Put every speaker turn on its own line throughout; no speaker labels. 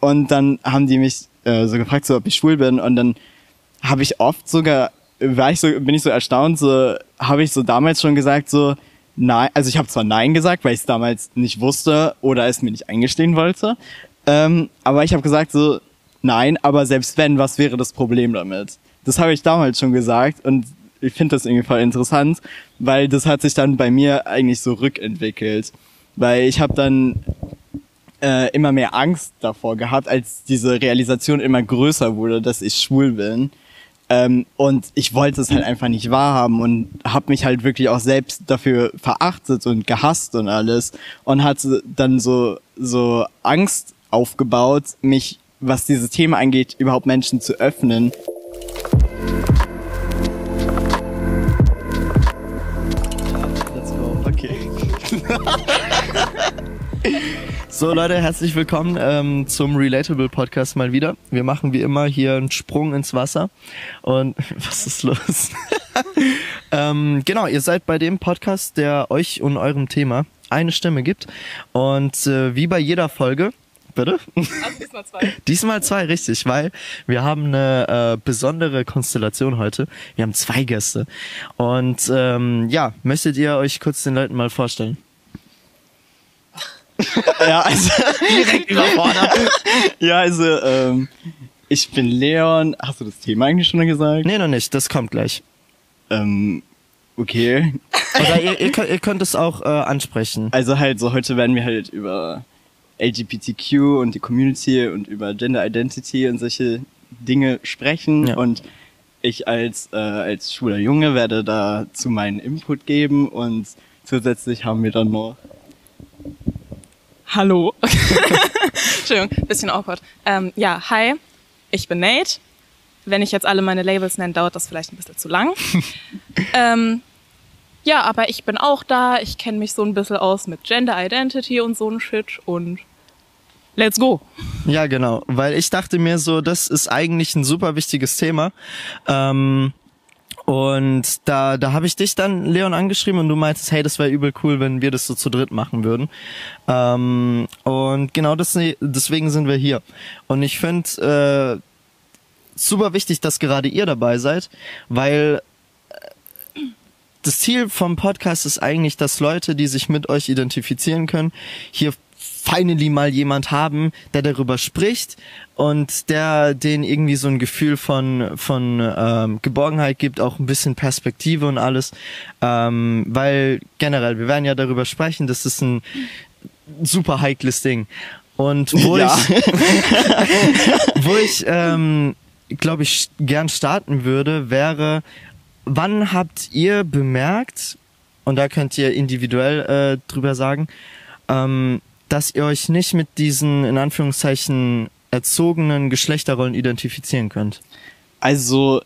Und dann haben die mich äh, so gefragt, so, ob ich schwul bin. Und dann habe ich oft sogar, war ich so, bin ich so erstaunt, so habe ich so damals schon gesagt, so, nein, also ich habe zwar Nein gesagt, weil ich es damals nicht wusste oder es mir nicht eingestehen wollte. Ähm, aber ich habe gesagt, so, nein, aber selbst wenn, was wäre das Problem damit? Das habe ich damals schon gesagt und ich finde das irgendwie voll interessant, weil das hat sich dann bei mir eigentlich so rückentwickelt. Weil ich habe dann äh, immer mehr Angst davor gehabt, als diese Realisation immer größer wurde, dass ich schwul bin. Ähm, und ich wollte es halt einfach nicht wahrhaben und habe mich halt wirklich auch selbst dafür verachtet und gehasst und alles und hatte dann so so Angst aufgebaut, mich was dieses Thema angeht, überhaupt Menschen zu öffnen.
So Leute, herzlich willkommen ähm, zum Relatable Podcast mal wieder. Wir machen wie immer hier einen Sprung ins Wasser. Und was ist los? ähm, genau, ihr seid bei dem Podcast, der euch und eurem Thema eine Stimme gibt. Und äh, wie bei jeder Folge bitte?
Also diesmal zwei.
diesmal zwei, richtig, weil wir haben eine äh, besondere Konstellation heute. Wir haben zwei Gäste. Und ähm, ja, möchtet ihr euch kurz den Leuten mal vorstellen?
Ja, also
Direkt überfordert.
ja, also ähm, ich bin Leon. Hast du das Thema eigentlich schon gesagt?
nee, noch nicht, das kommt gleich.
Ähm, okay.
Oder ihr, ihr, könnt, ihr könnt es auch äh, ansprechen.
Also halt so heute werden wir halt über LGBTQ und die Community und über Gender Identity und solche Dinge sprechen
Ja.
und ich als äh, als schwuler Junge werde dazu meinen Input geben und zusätzlich haben wir dann noch
Hallo. Entschuldigung, bisschen awkward. Ähm, ja, hi, ich bin Nate. Wenn ich jetzt alle meine Labels nenne, dauert das vielleicht ein bisschen zu lang. ähm, ja, aber ich bin auch da. Ich kenne mich so ein bisschen aus mit Gender Identity und so ein Shit und let's go.
Ja, genau. Weil ich dachte mir so, das ist eigentlich ein super wichtiges Thema. Ähm, und da, da habe ich dich dann, Leon, angeschrieben und du meintest, hey, das wäre übel cool, wenn wir das so zu dritt machen würden. Ähm, und genau das, deswegen sind wir hier. Und ich finde äh, super wichtig, dass gerade ihr dabei seid, weil äh, das Ziel vom Podcast ist eigentlich, dass Leute, die sich mit euch identifizieren können, hier finally mal jemand haben, der darüber spricht und der denen irgendwie so ein Gefühl von von ähm, Geborgenheit gibt, auch ein bisschen Perspektive und alles, ähm, weil generell wir werden ja darüber sprechen, das ist ein super heikles Ding und wo
Ja.
ich wo ich ähm, glaube ich gern starten würde, wäre wann habt ihr bemerkt, und da könnt ihr individuell äh, drüber sagen, ähm, dass ihr euch nicht mit diesen, in Anführungszeichen, erzogenen Geschlechterrollen identifizieren könnt?
Also,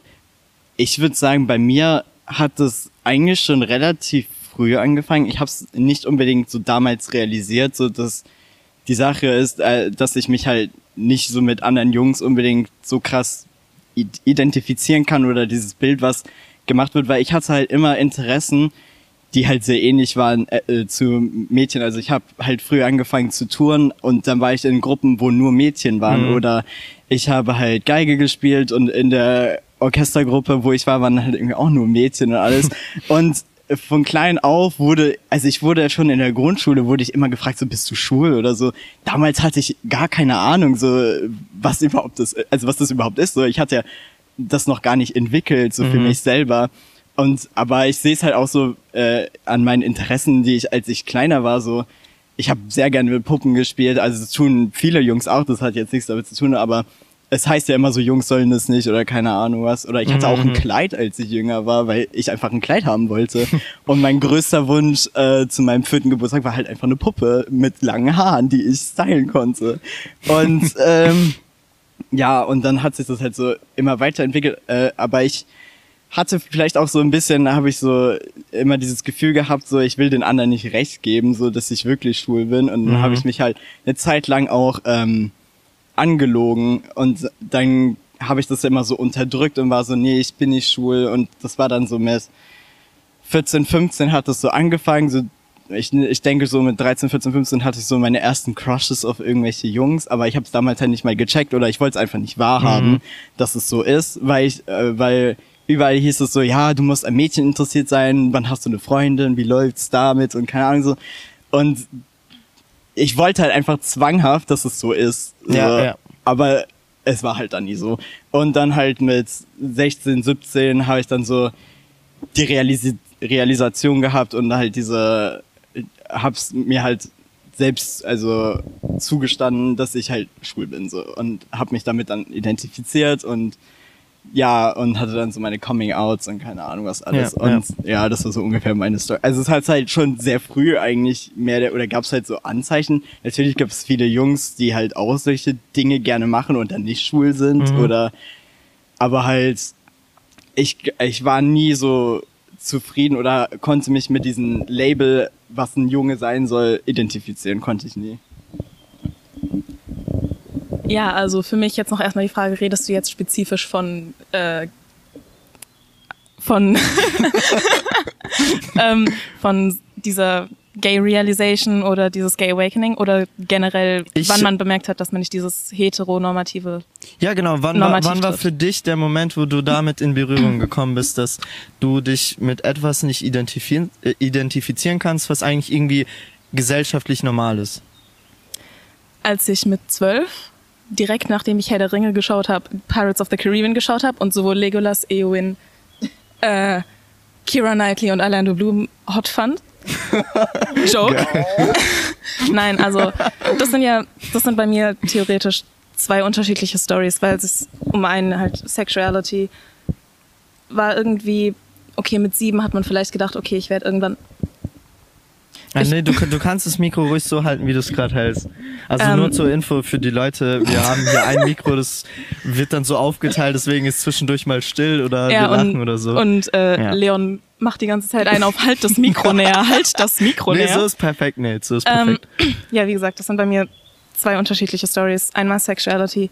ich würde sagen, bei mir hat es eigentlich schon relativ früh angefangen. Ich habe es nicht unbedingt so damals realisiert, so dass die Sache ist, äh, dass ich mich halt nicht so mit anderen Jungs unbedingt so krass identifizieren kann oder dieses Bild, was gemacht wird, weil ich hatte halt immer Interessen, die halt sehr ähnlich waren äh, äh, zu Mädchen. Also ich habe halt früh angefangen zu touren und dann war ich in Gruppen, wo nur Mädchen waren.
Mhm.
Oder ich habe halt Geige gespielt und in der Orchestergruppe, wo ich war, waren halt irgendwie auch nur Mädchen und alles. und von klein auf wurde, also ich wurde schon in der Grundschule, wurde ich immer gefragt, so bist du schwul oder so. Damals hatte ich gar keine Ahnung, so was überhaupt das, also was das überhaupt ist. So ich hatte ja das noch gar nicht entwickelt, so für
Mhm.
mich selber. Und aber ich sehe es halt auch so äh, an meinen Interessen, die ich, als ich kleiner war, so ich habe sehr gerne mit Puppen gespielt. Also das tun viele Jungs auch. Das hat jetzt nichts damit zu tun, aber es heißt ja immer so, Jungs sollen das nicht oder keine Ahnung was. Oder ich hatte auch ein
Mhm.
Kleid, als ich jünger war, weil ich einfach ein Kleid haben wollte. Und mein größter Wunsch äh, zu meinem vierten Geburtstag war halt einfach eine Puppe mit langen Haaren, die ich stylen konnte. Und ähm, ja, und dann hat sich das halt so immer weiterentwickelt. Äh, aber ich hatte vielleicht auch so ein bisschen, da habe ich so immer dieses Gefühl gehabt, so ich will den anderen nicht recht geben, so dass ich wirklich schwul bin. Und dann
Mhm.
habe ich mich halt eine Zeit lang auch ähm, angelogen und dann habe ich das immer so unterdrückt und war so, nee, ich bin nicht schwul. Und das war dann so mit 14, 15 hat das so angefangen, so ich, ich denke so mit 13, 14, 15 hatte ich so meine ersten Crushes auf irgendwelche Jungs, aber ich habe es damals halt nicht mal gecheckt oder ich wollte es einfach nicht wahrhaben, dass es so ist, weil ich, äh, weil überall hieß es so, ja, du musst an Mädchen interessiert sein, wann hast du eine Freundin, wie läuft's damit und keine Ahnung so. Und ich wollte halt einfach zwanghaft, dass es so ist. So.
Ja, ja.
Aber es war halt dann nie so. Und dann halt mit 16, 17 habe ich dann so die Realisi Realisation gehabt und halt diese, hab's mir halt selbst also zugestanden, dass ich halt schwul bin so und habe mich damit dann identifiziert und ja und hatte dann so meine Coming Outs und keine Ahnung was alles
Ja,
und ja. das war so ungefähr meine Story. Also es hat halt schon sehr früh eigentlich mehr der, oder gab es halt so Anzeichen. Natürlich gab es viele Jungs, die halt auch solche Dinge gerne machen und dann nicht schwul sind oder aber halt ich ich war nie so zufrieden oder konnte mich mit diesem Label, was ein Junge sein soll, identifizieren, konnte ich nie.
Ja, also für mich jetzt noch erstmal die Frage, redest du jetzt spezifisch von äh, von ähm, von dieser Gay Realization oder dieses Gay Awakening oder generell,
Ich-
wann man bemerkt hat, dass man nicht dieses heteronormative
Ja, genau. Wann, war, wann war für dich der Moment, wo du damit in Berührung gekommen bist, dass du dich mit etwas nicht identifizieren, äh, identifizieren kannst, was eigentlich irgendwie gesellschaftlich normal ist?
als ich mit zwölf, direkt nachdem ich Herr der Ringe geschaut habe, Pirates of the Caribbean geschaut habe und sowohl Legolas, Eowyn, äh, Kira Knightley und Orlando Bloom hot fand. Joke. Nein, also das sind ja, das sind bei mir theoretisch zwei unterschiedliche Stories, weil es um einen halt Sexuality war irgendwie, okay, mit sieben hat man vielleicht gedacht, okay, ich werde irgendwann
Ah, nee, du, du kannst das Mikro ruhig so halten, wie du es gerade hältst. Also
Ähm.
nur zur Info für die Leute, wir haben hier ein Mikro, das wird dann so aufgeteilt, deswegen ist zwischendurch mal still oder wir lachen
und,
oder so.
Und äh,
Ja.
Leon macht die ganze Zeit einen auf Halt das Mikro näher, halt das Mikro
nee,
näher.
so ist perfekt, nee, so ist
ähm,
perfekt.
ja, wie gesagt, das sind bei mir zwei unterschiedliche Stories. Einmal Sexuality.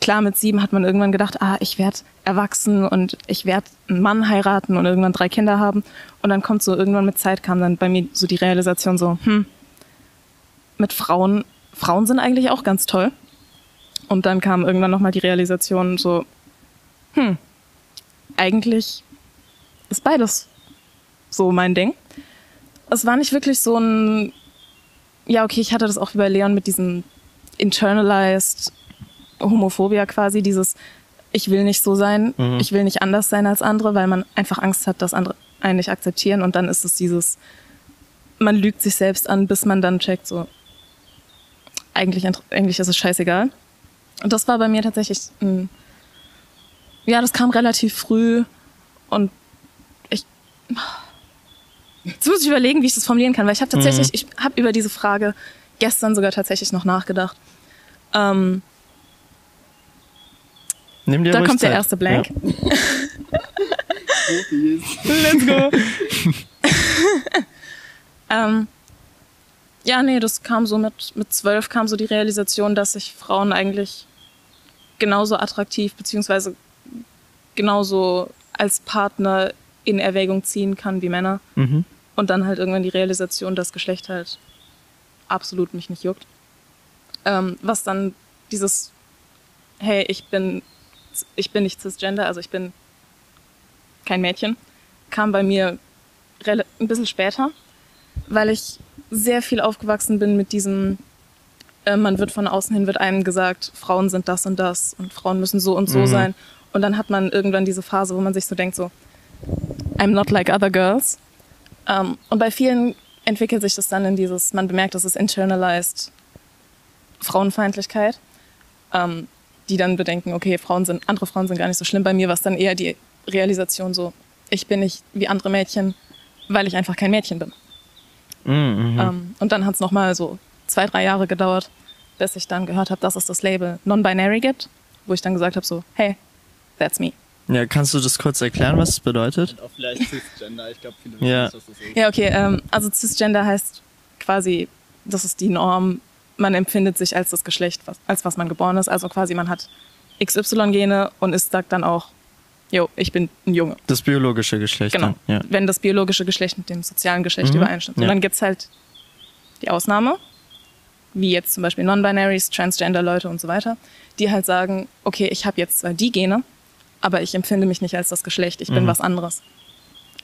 Klar, mit sieben hat man irgendwann gedacht, ah, ich werde erwachsen und ich werde einen Mann heiraten und irgendwann drei Kinder haben. Und dann kommt so irgendwann mit Zeit kam dann bei mir so die Realisation so, hm, mit Frauen, Frauen sind eigentlich auch ganz toll. Und dann kam irgendwann nochmal die Realisation so, hm, eigentlich ist beides so mein Ding. Es war nicht wirklich so ein, ja, okay, ich hatte das auch wie bei Leon mit diesem internalized Homophobia quasi, dieses, ich will nicht so sein, ich will nicht anders sein als andere, weil man einfach Angst hat, dass andere einen nicht akzeptieren und dann ist es dieses, man lügt sich selbst an, bis man dann checkt, so, eigentlich, eigentlich ist es scheißegal. Und das war bei mir tatsächlich, ein, ja, das kam relativ früh und ich, jetzt muss ich überlegen, wie ich das formulieren kann, weil ich habe tatsächlich, ich habe über diese Frage gestern sogar tatsächlich noch nachgedacht. Ähm,
Nimm dir
da
ruhig
kommt der
Zeit.
erste Blank.
Ja.
Let's go. ähm, ja, nee, das kam so mit, mit zwölf kam so die Realisation, dass ich Frauen eigentlich genauso attraktiv beziehungsweise genauso als Partner in Erwägung ziehen kann wie Männer.
Mhm.
Und dann halt irgendwann die Realisation, dass Geschlecht halt absolut mich nicht juckt. Ähm, was dann dieses, hey, ich bin, ich bin nicht cisgender, also ich bin kein Mädchen, kam bei mir ein bisschen später, weil ich sehr viel aufgewachsen bin mit diesem, äh, man wird von außen hin, wird einem gesagt, Frauen sind das und das und Frauen müssen so und so sein. Und dann hat man irgendwann diese Phase, wo man sich so denkt, so, I'm not like other girls. Ähm, und bei vielen entwickelt sich das dann in dieses, man bemerkt, das ist internalized Frauenfeindlichkeit, ähm, die dann bedenken, okay, Frauen sind, andere Frauen sind gar nicht so schlimm. Bei mir war es dann eher die Realisation so, ich bin nicht wie andere Mädchen, weil ich einfach kein Mädchen bin.
Mhm.
Ähm, und dann hat es nochmal so zwei, drei Jahre gedauert, bis ich dann gehört habe, dass es das Label Non-Binary gibt, wo ich dann gesagt habe so, hey, that's me.
Ja, kannst du das kurz erklären, was es bedeutet?
Auch vielleicht Cisgender, ich glaube, viele
wissen Ja. nicht,
was das
Ja, okay, ähm, also Cisgender heißt quasi, das ist die Norm, man empfindet sich als das Geschlecht, was, als was man geboren ist. Also quasi man hat XY-Gene und ist sagt dann auch jo, ich bin ein Junge.
Das biologische Geschlecht.
Genau.
Ja.
Wenn das biologische Geschlecht mit dem sozialen Geschlecht
Mhm.
übereinstimmt. Und
Ja.
dann gibt's halt die Ausnahme, wie jetzt zum Beispiel Non-Binaries, Transgender-Leute und so weiter, die halt sagen, okay, ich habe jetzt zwar die Gene, aber ich empfinde mich nicht als das Geschlecht, ich bin
Mhm.
was anderes.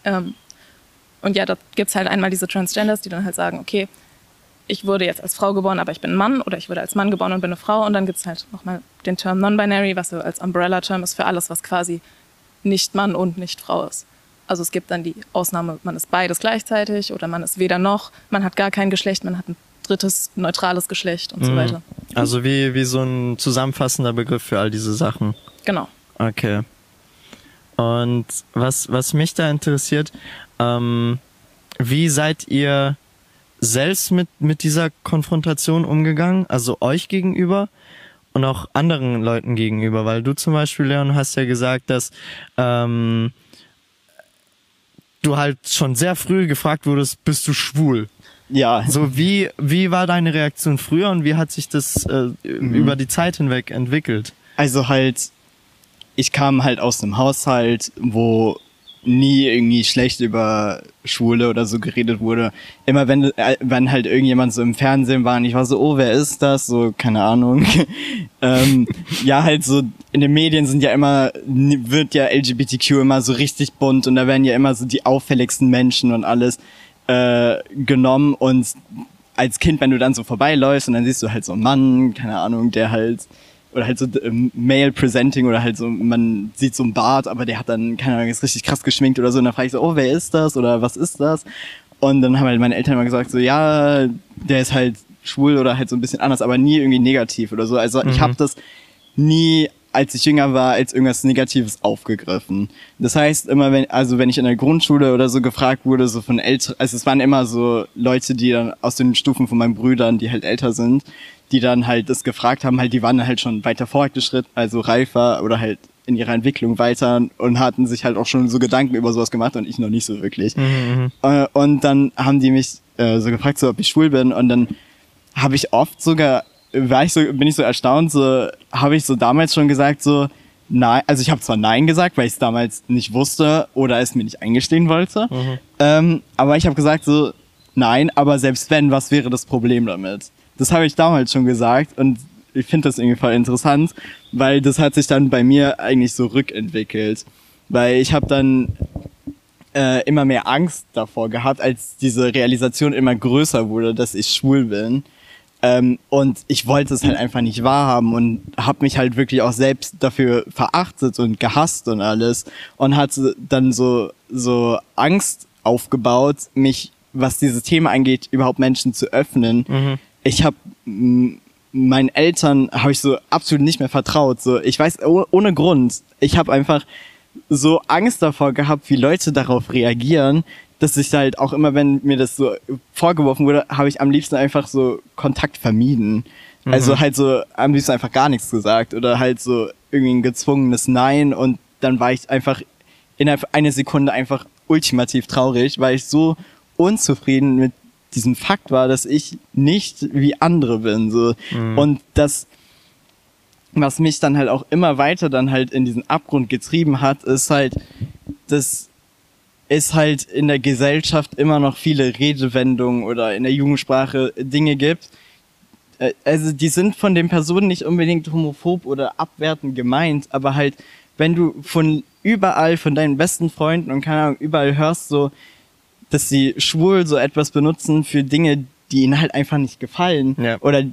Ähm, und ja, da gibt's halt einmal diese Transgenders, die dann halt sagen, okay, ich wurde jetzt als Frau geboren, aber ich bin ein Mann oder ich wurde als Mann geboren und bin eine Frau. Und dann gibt's halt nochmal den Term Non-Binary, was so als Umbrella-Term ist für alles, was quasi nicht Mann und nicht Frau ist. Also es gibt dann die Ausnahme, man ist beides gleichzeitig oder man ist weder noch, man hat gar kein Geschlecht, man hat ein drittes neutrales Geschlecht und so
Mhm.
weiter.
Also wie, wie so ein zusammenfassender Begriff für all diese Sachen.
Genau.
Okay. Und was, was mich da interessiert, ähm, wie seid ihr selbst mit, mit dieser Konfrontation umgegangen? Also euch gegenüber und auch anderen Leuten gegenüber? Weil du zum Beispiel, Leon, hast ja gesagt, dass ähm, du halt schon sehr früh gefragt wurdest, bist du schwul?
Ja,
So, wie, wie war deine Reaktion früher und wie hat sich das äh, über die Zeit hinweg entwickelt?
also halt, ich kam halt aus einem Haushalt, wo nie irgendwie schlecht über Schwule oder so geredet wurde. Immer wenn, äh, wenn halt irgendjemand so im Fernsehen war und ich war so, oh, wer ist das? So, keine Ahnung. ähm, ja, halt so, in den Medien sind ja immer, wird ja LGBTQ immer so richtig bunt und da werden ja immer so die auffälligsten Menschen und alles äh, genommen und als Kind, wenn du dann so vorbeiläufst und dann siehst du halt so einen Mann, keine Ahnung, der halt oder halt so ähm, male presenting oder halt so man sieht so einen Bart, aber der hat dann keine Ahnung, ist richtig krass geschminkt oder so und dann frage ich so, oh, wer ist das oder was ist das? Und dann haben halt meine Eltern immer gesagt so, ja, der ist halt schwul oder halt so ein bisschen anders, aber nie irgendwie negativ oder so. Also ich
Mhm.
habe das nie als ich jünger war, als irgendwas Negatives aufgegriffen. Das heißt, immer wenn, also wenn ich in der Grundschule oder so gefragt wurde, so von älteren, also es waren immer so Leute, die dann aus den Stufen von meinen Brüdern, die halt älter sind, die dann halt das gefragt haben, halt, die waren halt schon weiter fortgeschritten, also reifer oder halt in ihrer Entwicklung weiter und hatten sich halt auch schon so Gedanken über sowas gemacht und ich noch nicht so wirklich. Äh, und dann haben die mich äh, so gefragt, so, ob ich schwul bin und dann habe ich oft sogar, war ich so, bin ich so erstaunt, so habe ich so damals schon gesagt, so nein, also ich habe zwar nein gesagt, weil ich es damals nicht wusste oder es mir nicht eingestehen wollte, ähm, aber ich habe gesagt so nein, aber selbst wenn, was wäre das Problem damit? Das habe ich damals schon gesagt und ich finde das irgendwie voll interessant, weil das hat sich dann bei mir eigentlich so rückentwickelt, weil ich habe dann äh, immer mehr Angst davor gehabt, als diese Realisation immer größer wurde, dass ich schwul bin. Ähm, und ich wollte es halt einfach nicht wahrhaben und habe mich halt wirklich auch selbst dafür verachtet und gehasst und alles und hatte dann so so Angst aufgebaut, mich was dieses Thema angeht, überhaupt Menschen zu öffnen. Ich habe meinen Eltern habe ich so absolut nicht mehr vertraut. So, ich weiß oh, ohne Grund. Ich habe einfach so Angst davor gehabt, wie Leute darauf reagieren, dass ich halt auch immer, wenn mir das so vorgeworfen wurde, habe ich am liebsten einfach so Kontakt vermieden. Also halt so am liebsten einfach gar nichts gesagt oder halt so irgendwie ein gezwungenes Nein und dann war ich einfach innerhalb einer Sekunde einfach ultimativ traurig, weil ich so unzufrieden mit diesem Fakt war, dass ich nicht wie andere bin. So. Und das, was mich dann halt auch immer weiter dann halt in diesen Abgrund getrieben hat, ist halt, dass es halt in der Gesellschaft immer noch viele Redewendungen oder in der Jugendsprache Dinge gibt. Äh, Also die sind von den Personen nicht unbedingt homophob oder abwertend gemeint, aber halt, wenn du von überall, von deinen besten Freunden und keine Ahnung, überall hörst so, dass sie schwul so etwas benutzen für Dinge, die ihnen halt einfach nicht gefallen
Ja.
oder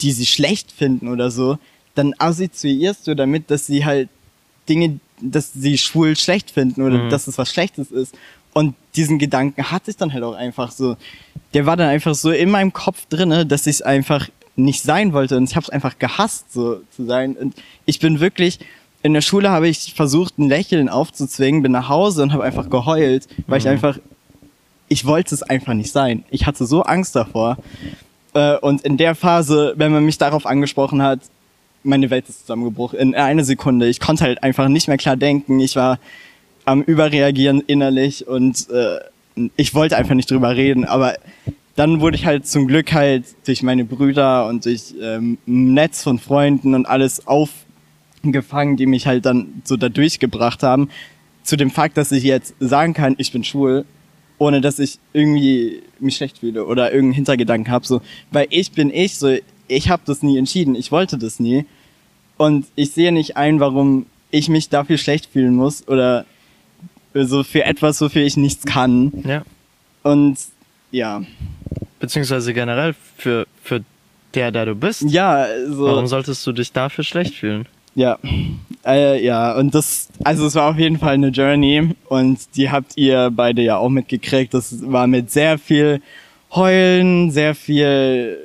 die sie schlecht finden oder so, dann assoziierst du damit, dass sie halt Dinge, dass sie schwul schlecht finden oder
Mhm.
dass es was Schlechtes ist. Und diesen Gedanken hatte ich dann halt auch einfach so. Der war dann einfach so in meinem Kopf drinne, dass ich einfach nicht sein wollte und ich habe es einfach gehasst, so zu sein. Und ich bin wirklich in der Schule habe ich versucht, ein Lächeln aufzuzwingen, bin nach Hause und habe einfach geheult, weil ich einfach ich wollte es einfach nicht sein. Ich hatte so Angst davor. Äh, und in der Phase, wenn man mich darauf angesprochen hat, meine Welt ist zusammengebrochen. In einer Sekunde. Ich konnte halt einfach nicht mehr klar denken. Ich war am Überreagieren innerlich und äh, ich wollte einfach nicht drüber reden. Aber dann wurde ich halt zum Glück halt durch meine Brüder und durch ähm, ein Netz von Freunden und alles gefangen, die mich halt dann so da durchgebracht haben, zu dem Fakt, dass ich jetzt sagen kann, ich bin schwul, ohne dass ich irgendwie mich schlecht fühle oder irgendeinen Hintergedanken habe, so, weil ich bin ich, so, ich habe das nie entschieden, ich wollte das nie und ich sehe nicht ein, warum ich mich dafür schlecht fühlen muss oder so für etwas, wofür ich nichts kann
Ja.
und ja,
Beziehungsweise generell für, für der, der du bist.
ja, so.
Warum solltest du dich dafür schlecht fühlen?
Ja, äh, ja, und das, also es war auf jeden Fall eine Journey und die habt ihr beide ja auch mitgekriegt. Das war mit sehr viel Heulen, sehr viel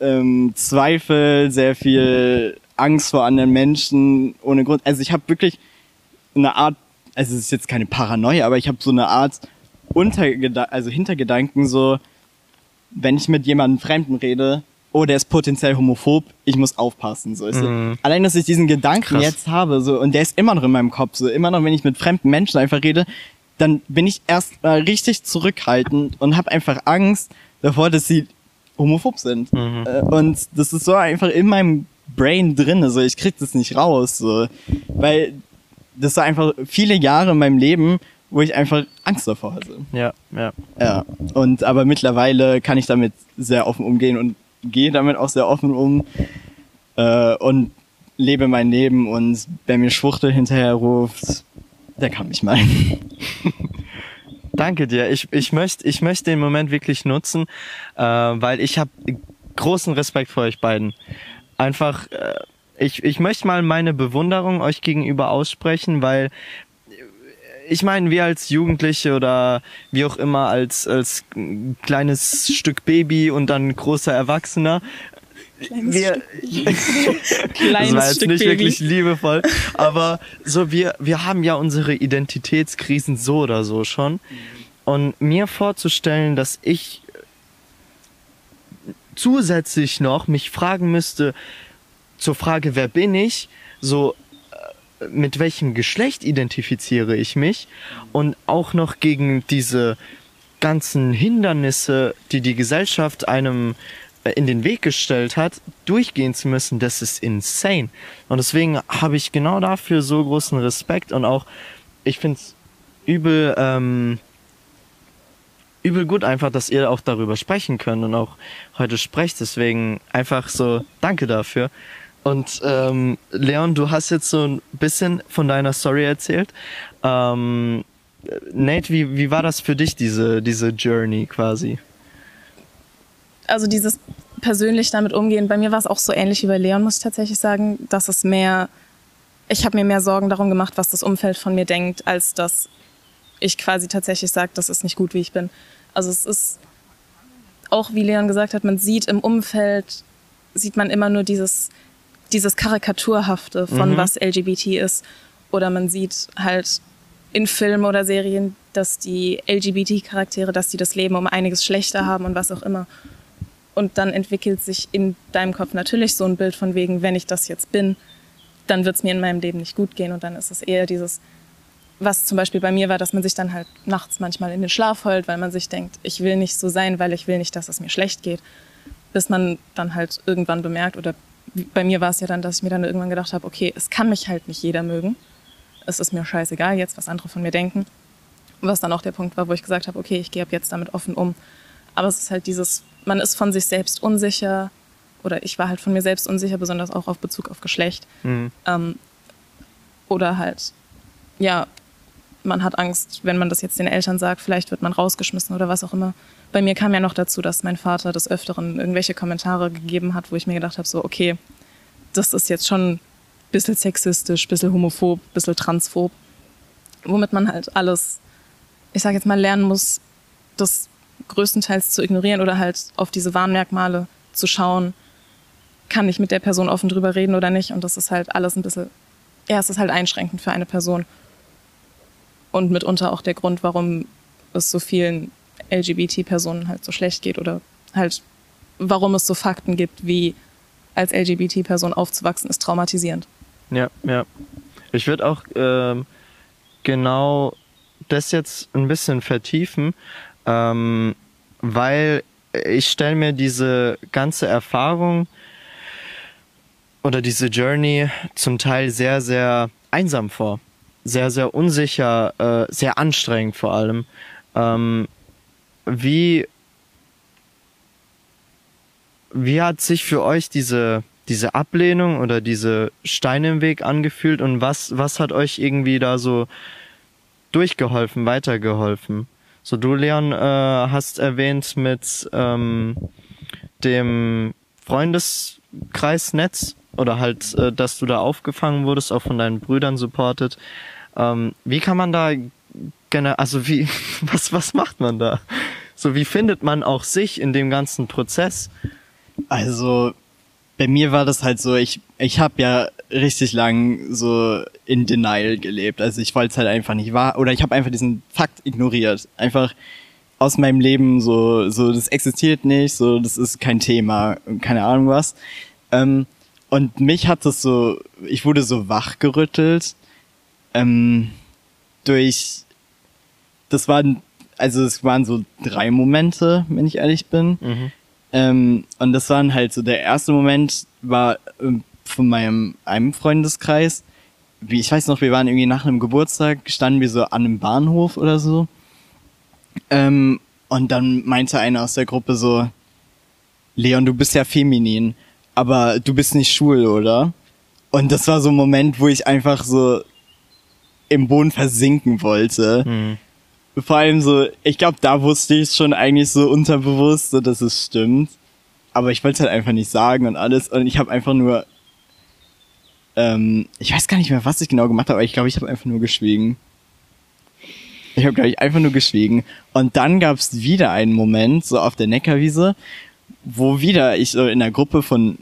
ähm, Zweifel, sehr viel Angst vor anderen Menschen ohne Grund. Also ich habe wirklich eine Art, also es ist jetzt keine Paranoia, aber ich habe so eine Art Untergeda also Hintergedanken so, wenn ich mit jemandem Fremden rede, oh, der ist potenziell homophob, ich muss aufpassen. So.
Mhm.
Allein, dass ich diesen Gedanken
Krass.
jetzt habe, so, und der ist immer noch in meinem Kopf, so, immer noch, wenn ich mit fremden Menschen einfach rede, dann bin ich erst mal richtig zurückhaltend und habe einfach Angst davor, dass sie homophob sind.
Mhm.
Äh, Und das ist so einfach in meinem Brain drin, also ich krieg das nicht raus, so. weil das war einfach viele Jahre in meinem Leben, wo ich einfach Angst davor hatte.
Ja, ja.
Ja, und aber mittlerweile kann ich damit sehr offen umgehen und gehe damit auch sehr offen um äh, und lebe mein Leben und wer mir Schwuchtel hinterher ruft, der kann mich meinen.
Danke dir. Ich, ich möchte ich möchte den Moment wirklich nutzen, äh, weil ich habe großen Respekt vor euch beiden. Einfach, äh, ich, ich möchte mal meine Bewunderung euch gegenüber aussprechen, weil ich meine, wir als Jugendliche oder wie auch immer als, als kleines Stück Baby und dann großer Erwachsener, wir, das
Kleines
war jetzt
Stück
nicht
Baby.
wirklich liebevoll, aber so wir wir haben ja unsere Identitätskrisen so oder so schon. Und mir vorzustellen, dass ich zusätzlich noch mich fragen müsste zur Frage, wer bin ich, so mit welchem Geschlecht identifiziere ich mich und auch noch gegen diese ganzen Hindernisse, die die Gesellschaft einem äh, in den Weg gestellt hat, durchgehen zu müssen, das ist insane. Und deswegen habe ich genau dafür so großen Respekt und auch, ich finde es übel, ähm, übel gut einfach, dass ihr auch darüber sprechen könnt und auch heute sprecht. Deswegen einfach so, danke dafür. Und ähm, Leon, du hast jetzt so ein bisschen von deiner Story erzählt. Ähm, Nate, wie, wie war das für dich, diese, diese Journey quasi?
also dieses persönlich damit umgehen, bei mir war es auch so ähnlich wie bei Leon, muss ich tatsächlich sagen, dass es mehr, ich habe mir mehr Sorgen darum gemacht, was das Umfeld von mir denkt, als dass ich quasi tatsächlich sage, das ist nicht gut, wie ich bin. Also es ist auch, wie Leon gesagt hat, man sieht im Umfeld, sieht man immer nur dieses, dieses Karikaturhafte von
Mhm.
was LGBT ist. Oder man sieht halt in Filmen oder Serien, dass die LGBT-Charaktere, dass die das Leben um einiges schlechter haben und was auch immer. Und dann entwickelt sich in deinem Kopf natürlich so ein Bild von wegen, wenn ich das jetzt bin, dann wird es mir in meinem Leben nicht gut gehen. Und dann ist es eher dieses, was zum Beispiel bei mir war, dass man sich dann halt nachts manchmal in den Schlaf heult, weil man sich denkt, ich will nicht so sein, weil ich will nicht, dass es mir schlecht geht. Bis man dann halt irgendwann bemerkt, oder bei mir war es ja dann, dass ich mir dann irgendwann gedacht habe, okay, es kann mich halt nicht jeder mögen. Es ist mir scheißegal jetzt, was andere von mir denken. Was dann auch der Punkt war, wo ich gesagt habe, okay, ich gehe ab jetzt damit offen um. Aber es ist halt dieses, man ist von sich selbst unsicher, oder ich war halt von mir selbst unsicher, besonders auch auf Bezug auf Geschlecht.
Mhm.
Ähm, oder halt, ja, man hat Angst, wenn man das jetzt den Eltern sagt, vielleicht wird man rausgeschmissen oder was auch immer. Bei mir kam ja noch dazu, dass mein Vater des Öfteren irgendwelche Kommentare gegeben hat, wo ich mir gedacht habe, so, okay, das ist jetzt schon ein bisschen sexistisch, ein bisschen homophob, ein bisschen transphob. Womit man halt alles, ich sage jetzt mal, lernen muss, das größtenteils zu ignorieren oder halt auf diese Warnmerkmale zu schauen, kann ich mit der Person offen drüber reden oder nicht. Und das ist halt alles ein bisschen, ja, es ist halt einschränkend für eine Person. Und mitunter auch der Grund, warum es so vielen LGBT-Personen halt so schlecht geht oder halt, warum es so Fakten gibt, wie als LGBT-Person aufzuwachsen, ist traumatisierend.
Ja, ja. Ich würde auch ähm, genau das jetzt ein bisschen vertiefen, ähm, weil ich stelle mir diese ganze Erfahrung oder diese Journey zum Teil sehr, sehr einsam vor. Sehr, sehr unsicher, äh, sehr anstrengend vor allem. Ähm, wie, wie hat sich für euch diese, diese Ablehnung oder diese Steine im Weg angefühlt und was, was hat euch irgendwie da so durchgeholfen, weitergeholfen? So, du, Leon, äh, hast erwähnt mit ähm, dem Freundeskreisnetz oder halt, äh, dass du da aufgefangen wurdest, auch von deinen Brüdern supportet. Ähm, wie kann man da gerne, also wie, was, was macht man da? So, wie findet man auch sich in dem ganzen Prozess?
Also bei mir war das halt so, ich, ich habe ja richtig lang so in Denial gelebt. Also ich wollte es halt einfach nicht wahr oder ich habe einfach diesen Fakt ignoriert. Einfach aus meinem Leben so, so das existiert nicht, so das ist kein Thema, keine Ahnung was. Ähm, und mich hat das so, ich wurde so wachgerüttelt ähm, durch, das waren, also es waren so drei Momente, wenn ich ehrlich bin.
Mhm.
Ähm, und das waren halt so, der erste Moment war ähm, von meinem einem Freundeskreis. Wie, ich weiß noch, wir waren irgendwie nach einem Geburtstag, standen wir so an einem Bahnhof oder so. Ähm, und dann meinte einer aus der Gruppe so, Leon, du bist ja feminin, aber du bist nicht schwul, oder? Und das war so ein Moment, wo ich einfach so im Boden versinken wollte.
Mhm.
Vor allem so, ich glaube, da wusste ich schon eigentlich so unterbewusst, so, dass es stimmt. Aber ich wollte es halt einfach nicht sagen und alles. Und ich habe einfach nur, ähm, ich weiß gar nicht mehr, was ich genau gemacht habe, aber ich glaube, ich habe einfach nur geschwiegen. Ich habe, glaube ich, einfach nur geschwiegen. Und dann gab es wieder einen Moment, so auf der Neckarwiese, wo wieder ich so in der Gruppe von,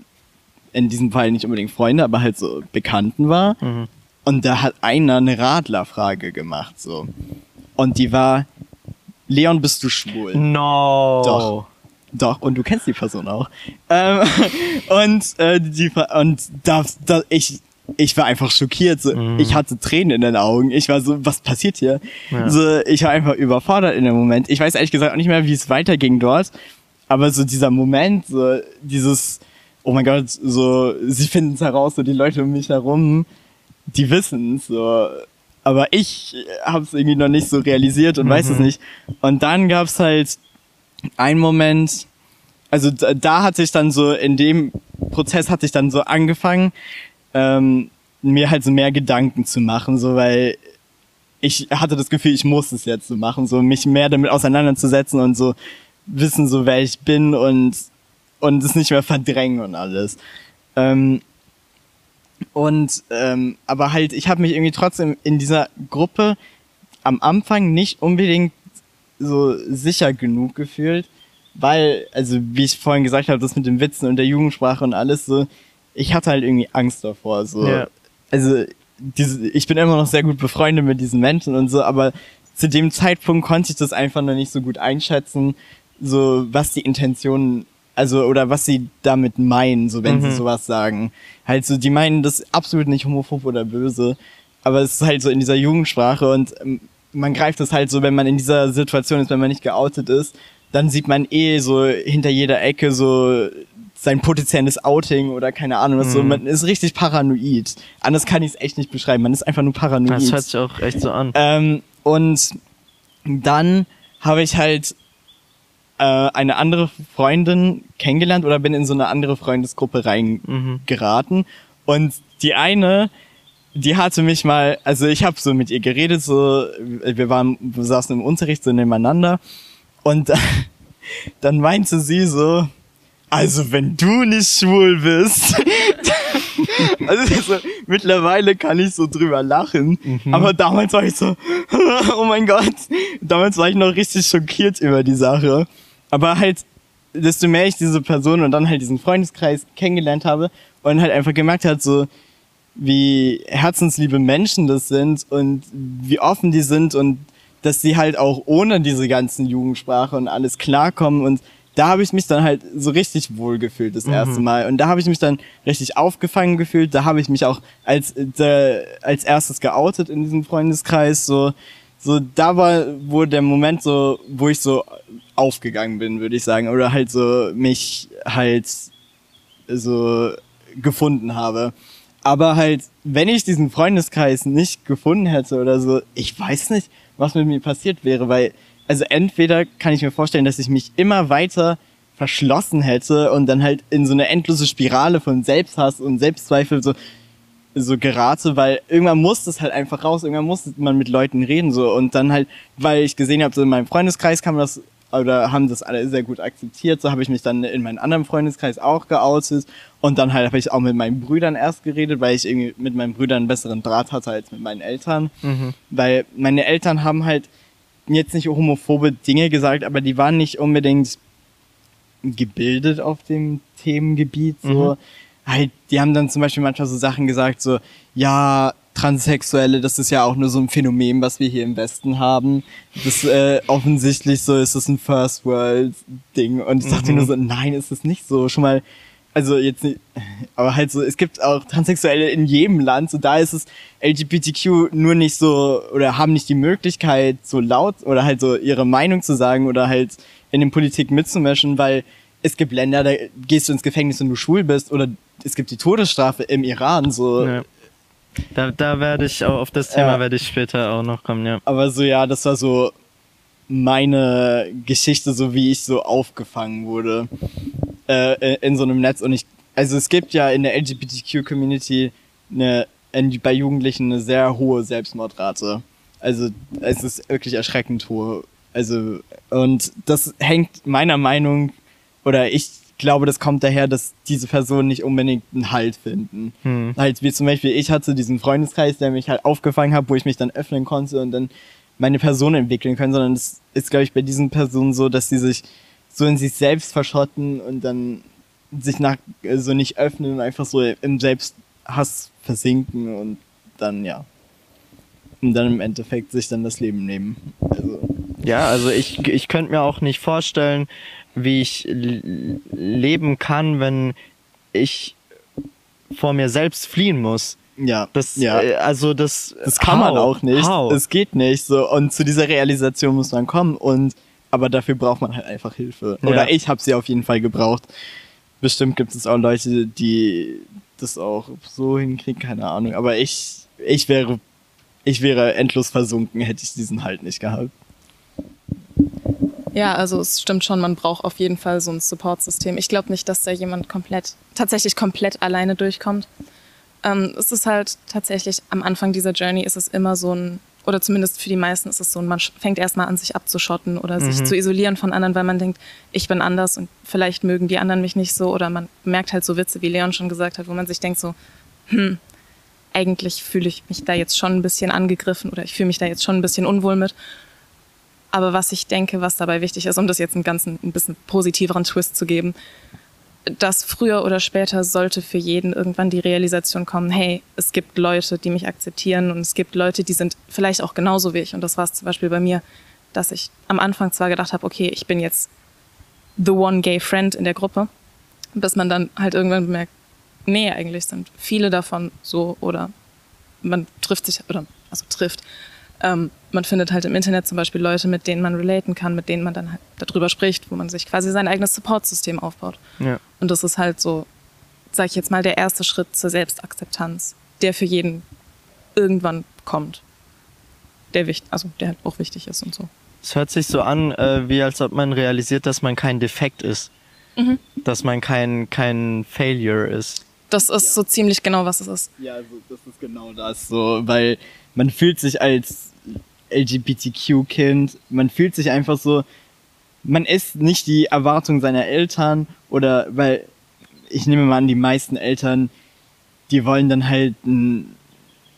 in diesem Fall nicht unbedingt Freunde, aber halt so Bekannten war.
Mhm.
Und da hat einer eine Radlerfrage gemacht, so. Und die war, Leon, bist du schwul?
No.
Doch. Doch, und du kennst die Person auch. Ähm, und äh, die und da, da ich ich war einfach schockiert. So,
Mhm.
Ich hatte Tränen in den Augen. Ich war so, was passiert hier?
Ja.
So, ich war einfach überfordert in dem Moment. Ich weiß ehrlich gesagt auch nicht mehr, wie es weiterging dort. Aber so dieser Moment, so dieses, oh mein Gott, so sie finden es heraus, so die Leute um mich herum, die wissen so. Aber ich habe es irgendwie noch nicht so realisiert und weiß es
Mhm.
nicht. Und dann gab's halt einen Moment, also da, da hatte ich dann so, in dem Prozess hatte ich dann so angefangen, ähm, mir halt so mehr Gedanken zu machen, so weil ich hatte das Gefühl, ich muss es jetzt so machen, so mich mehr damit auseinanderzusetzen und so wissen, so wer ich bin und und es nicht mehr verdrängen und alles. Ähm, und ähm, aber halt, ich habe mich irgendwie trotzdem in dieser Gruppe am Anfang nicht unbedingt so sicher genug gefühlt, weil, also wie ich vorhin gesagt habe, das mit den Witzen und der Jugendsprache und alles so, ich hatte halt irgendwie Angst davor. So.
Ja.
Also diese, ich bin immer noch sehr gut befreundet mit diesen Menschen und so, aber zu dem Zeitpunkt konnte ich das einfach noch nicht so gut einschätzen, so was die Intentionen, also oder was sie damit meinen, so wenn
Mhm.
sie sowas sagen. Halt so, die meinen das absolut nicht homophob oder böse, aber es ist halt so in dieser Jugendsprache und ähm, man greift es halt so, wenn man in dieser Situation ist, wenn man nicht geoutet ist, dann sieht man eh so hinter jeder Ecke so sein potenzielles Outing oder keine Ahnung was so.
Mhm.
Man ist richtig paranoid. Anders kann ich es echt nicht beschreiben. Man ist einfach nur paranoid.
Das hört sich auch echt so an.
Ähm, und dann habe ich halt äh, eine andere Freundin kennengelernt oder bin in so eine andere Freundesgruppe
Mhm.
reingeraten. Und die eine, die hatte mich mal, also ich habe so mit ihr geredet, so wir waren, wir saßen im Unterricht so nebeneinander und dann meinte sie so, also wenn du nicht schwul bist, also so, mittlerweile kann ich so drüber lachen, aber damals war ich so, oh mein Gott, damals war ich noch richtig schockiert über die Sache. Aber halt, desto mehr ich diese Person und dann halt diesen Freundeskreis kennengelernt habe und halt einfach gemerkt hat, so wie herzensliebe Menschen das sind und wie offen die sind und dass sie halt auch ohne diese ganzen Jugendsprache und alles klarkommen. Und da habe ich mich dann halt so richtig wohl gefühlt das erste Mal. Und da habe ich mich dann richtig aufgefangen gefühlt, da habe ich mich auch als äh, als erstes geoutet in diesem Freundeskreis. So so da war wo der Moment so wo ich so aufgegangen bin würde ich sagen oder halt so mich halt so gefunden habe. Aber halt, wenn ich diesen Freundeskreis nicht gefunden hätte oder so, ich weiß nicht, was mit mir passiert wäre, weil, also entweder kann ich mir vorstellen, dass ich mich immer weiter verschlossen hätte und dann halt in so eine endlose Spirale von Selbsthass und Selbstzweifel so, so gerate, weil irgendwann muss das halt einfach raus, irgendwann muss man mit Leuten reden so und dann halt, weil ich gesehen habe, so in meinem Freundeskreis kann man das oder haben das alle sehr gut akzeptiert, so habe ich mich dann in meinem anderen Freundeskreis auch geoutet und dann halt habe ich auch mit meinen Brüdern erst geredet, weil ich irgendwie mit meinen Brüdern einen besseren Draht hatte als mit meinen Eltern,
Mhm.
weil meine Eltern haben halt jetzt nicht homophobe Dinge gesagt, aber die waren nicht unbedingt gebildet auf dem Themengebiet. So. Halt, die haben dann zum Beispiel manchmal so Sachen gesagt, so, ja, Transsexuelle, das ist ja auch nur so ein Phänomen, was wir hier im Westen haben. Das äh, offensichtlich so ist das ein First World Ding. Und ich dachte
Mhm.
nur so, nein, ist es nicht so. Schon mal, also jetzt nicht, aber halt so, es gibt auch Transsexuelle in jedem Land. So da ist es LGBTQ nur nicht so oder haben nicht die Möglichkeit, so laut oder halt so ihre Meinung zu sagen oder halt in den Politik mitzumischen, weil es gibt Länder, da gehst du ins Gefängnis, wenn du schwul bist oder es gibt die Todesstrafe im Iran, so.
Ja. Da, da werde ich auch auf das Thema
Ja.
werde ich später auch noch kommen, ja.
Aber so, ja, das war so meine Geschichte, so wie ich so aufgefangen wurde äh, in so einem Netz. Und ich, also es gibt ja in der LGBTQ-Community eine, in, bei Jugendlichen eine sehr hohe Selbstmordrate. Also es ist wirklich erschreckend hohe. Also, und das hängt meiner Meinung, oder ich glaube, das kommt daher, dass diese Personen nicht unbedingt einen Halt finden.
Hm.
Halt, wie zum Beispiel, ich hatte diesen Freundeskreis, der mich halt aufgefangen hat, wo ich mich dann öffnen konnte und dann meine Person entwickeln können, sondern es ist, glaube ich, bei diesen Personen so, dass sie sich so in sich selbst verschotten und dann sich nach äh, so nicht öffnen und einfach so im Selbsthass versinken und dann, ja. Und dann im Endeffekt sich dann das Leben nehmen. Also,
Ja, also ich, ich könnte mir auch nicht vorstellen, wie ich leben kann, wenn ich vor mir selbst fliehen muss.
ja.
Das,
ja.
äh, also das,
Das kann man
how?
auch nicht.
How?
Es geht nicht so. Und zu dieser Realisation muss man kommen. Und aber dafür braucht man halt einfach Hilfe.
Ja.
Oder ich habe sie auf jeden Fall gebraucht. Bestimmt gibt es auch Leute, die das auch so hinkriegen, keine Ahnung. Aber ich, ich wäre, ich wäre endlos versunken, hätte ich diesen Halt nicht gehabt.
Ja, also es stimmt schon, man braucht auf jeden Fall so ein Support-System. Ich glaube nicht, dass da jemand komplett, tatsächlich komplett alleine durchkommt. Ähm, es ist halt tatsächlich am Anfang dieser Journey ist es immer so ein, oder zumindest für die meisten ist es so, ein, man fängt erstmal an, sich abzuschotten oder sich zu isolieren von anderen, weil man denkt, ich bin anders und vielleicht mögen die anderen mich nicht so oder man merkt halt so Witze, wie Leon schon gesagt hat, wo man sich denkt so, hm, eigentlich fühle ich mich da jetzt schon ein bisschen angegriffen oder ich fühle mich da jetzt schon ein bisschen unwohl mit. Aber was ich denke, was dabei wichtig ist, um das jetzt einen ganzen, ein bisschen positiveren Twist zu geben, dass früher oder später sollte für jeden irgendwann die Realisation kommen, hey, es gibt Leute, die mich akzeptieren und es gibt Leute, die sind vielleicht auch genauso wie ich. Und das war es zum Beispiel bei mir, dass ich am Anfang zwar gedacht habe, okay, ich bin jetzt the one gay friend in der Gruppe, bis man dann halt irgendwann bemerkt, nee, eigentlich sind viele davon so oder man trifft sich, oder also trifft, ähm, man findet halt im Internet zum Beispiel Leute, mit denen man relaten kann, mit denen man dann halt darüber spricht, wo man sich quasi sein eigenes Support-System aufbaut.
Ja.
Und das ist halt so, sag ich jetzt mal, der erste Schritt zur Selbstakzeptanz, der für jeden irgendwann kommt. Der wichtig, also der halt auch wichtig ist und so.
Es hört sich so an, äh, wie als ob man realisiert, dass man kein Defekt ist.
Mhm.
Dass man kein, kein Failure ist.
Das ist so ziemlich genau, was es ist.
Ja, also das ist genau das so, weil man fühlt sich als LGBTQ-Kind, man fühlt sich einfach so, man ist nicht die Erwartung seiner Eltern oder weil ich nehme mal an, die meisten Eltern, die wollen dann halt ein,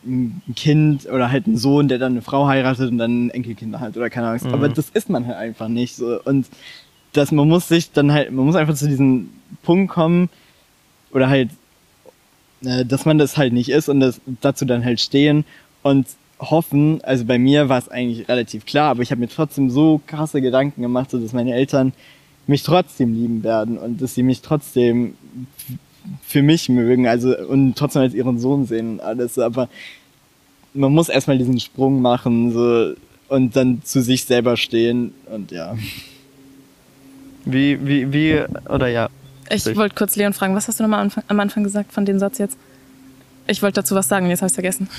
ein Kind oder halt einen Sohn, der dann eine Frau heiratet und dann ein Enkelkind hat oder keine Ahnung. Aber das ist man halt einfach nicht so. Und dass man muss sich dann halt, man muss einfach zu diesem Punkt kommen oder halt äh, dass man das halt nicht ist und das, dazu dann halt stehen. Und hoffen, also bei mir war es eigentlich relativ klar, aber ich habe mir trotzdem so krasse Gedanken gemacht, so dass meine Eltern mich trotzdem lieben werden und dass sie mich trotzdem für mich mögen, also und trotzdem als ihren Sohn sehen und alles, aber man muss erstmal diesen Sprung machen so und dann zu sich selber stehen und ja.
Wie, wie, wie, oder ja.
Ich wollte kurz Leon fragen, was hast du nochmal am Anfang, am Anfang gesagt von dem Satz jetzt? Ich wollte dazu was sagen, jetzt habe ich vergessen.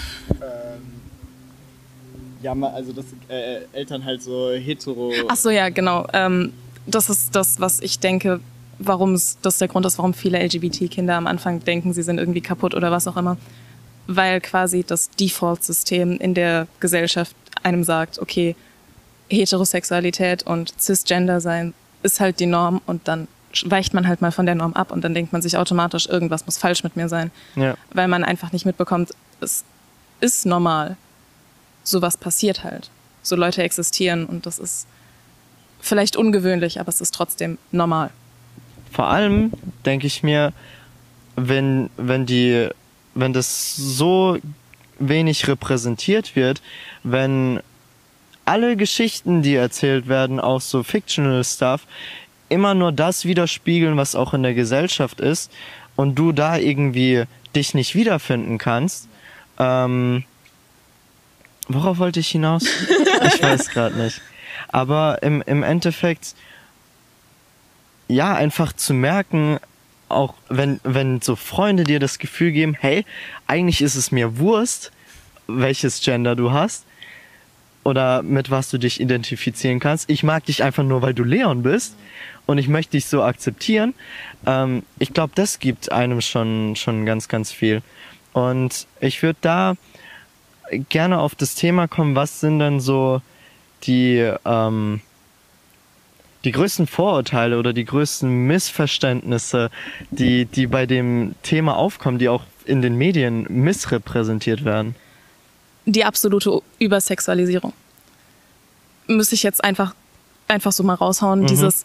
Ja, also dass äh, Eltern halt so hetero.
Ach so, ja, genau. Ähm, das ist das, was ich denke, warum es, das ist der Grund ist, warum viele LGBT-Kinder am Anfang denken, sie sind irgendwie kaputt oder was auch immer. Weil quasi das Default-System in der Gesellschaft einem sagt, okay, Heterosexualität und Cisgender sein ist halt die Norm und dann weicht man halt mal von der Norm ab und dann denkt man sich automatisch, irgendwas muss falsch mit mir sein.
Ja.
Weil man einfach nicht mitbekommt, es ist normal. Sowas passiert halt. So Leute existieren und das ist vielleicht ungewöhnlich, aber es ist trotzdem normal.
Vor allem denke ich mir, wenn, wenn die, wenn das so wenig repräsentiert wird, wenn alle Geschichten, die erzählt werden, auch so fictional Stuff, immer nur das widerspiegeln, was auch in der Gesellschaft ist und du da irgendwie dich nicht wiederfinden kannst. Ähm, worauf wollte ich hinaus? ich weiß gerade nicht. Aber im, im Endeffekt, ja, einfach zu merken, auch wenn, wenn so Freunde dir das Gefühl geben, hey, eigentlich ist es mir Wurst, welches Gender du hast oder mit was du dich identifizieren kannst. Ich mag dich einfach nur, weil du Leon bist und ich möchte dich so akzeptieren. Ähm, ich glaube, das gibt einem schon, schon ganz, ganz viel. Und ich würde da gerne auf das Thema kommen, was sind denn so die, ähm, die größten Vorurteile oder die größten Missverständnisse, die, die bei dem Thema aufkommen, die auch in den Medien missrepräsentiert werden.
Die absolute Übersexualisierung. Muss ich jetzt einfach, einfach so mal raushauen. Dieses,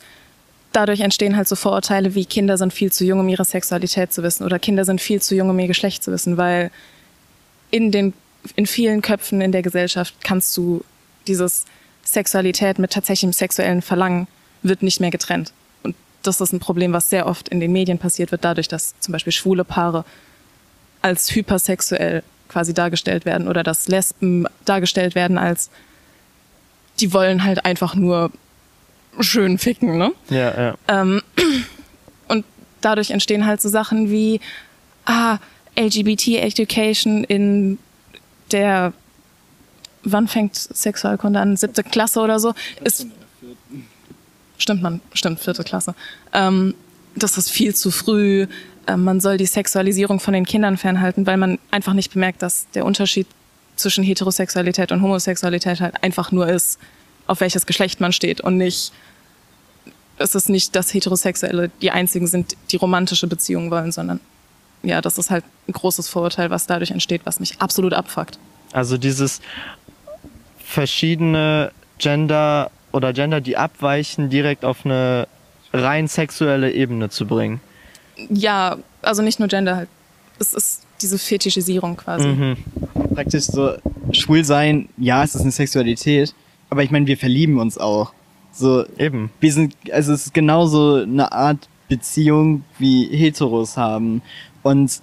dadurch entstehen halt so Vorurteile wie Kinder sind viel zu jung, um ihre Sexualität zu wissen oder Kinder sind viel zu jung, um ihr Geschlecht zu wissen, weil in den, in vielen Köpfen in der Gesellschaft kannst du dieses Sexualität mit tatsächlichem sexuellen Verlangen wird nicht mehr getrennt. Und das ist ein Problem, was sehr oft in den Medien passiert wird, dadurch, dass zum Beispiel schwule Paare als hypersexuell quasi dargestellt werden oder dass Lesben dargestellt werden als die wollen halt einfach nur schön ficken, ne?
Ja, ja.
Und dadurch entstehen halt so Sachen wie ah, LGBT-Education in der wann fängt Sexualkunde an? Siebte Klasse oder so? Ist, stimmt man, stimmt, vierte Klasse. Ähm, das ist viel zu früh. Ähm, man soll die Sexualisierung von den Kindern fernhalten, weil man einfach nicht bemerkt, dass der Unterschied zwischen Heterosexualität und Homosexualität halt einfach nur ist, auf welches Geschlecht man steht und nicht, es ist nicht, dass Heterosexuelle die einzigen sind, die romantische Beziehungen wollen, sondern ja, das ist halt ein großes Vorurteil, was dadurch entsteht, was mich absolut abfuckt.
Also dieses verschiedene Gender oder Gender, die abweichen, direkt auf eine rein sexuelle Ebene zu bringen.
Ja, also nicht nur Gender halt. Es ist diese Fetischisierung quasi.
Praktisch so, schwul sein, ja, es ist eine Sexualität, aber ich meine, wir verlieben uns auch. So,
Eben.
wir sind, also es ist genauso eine Art Beziehung wie Heteros haben. Und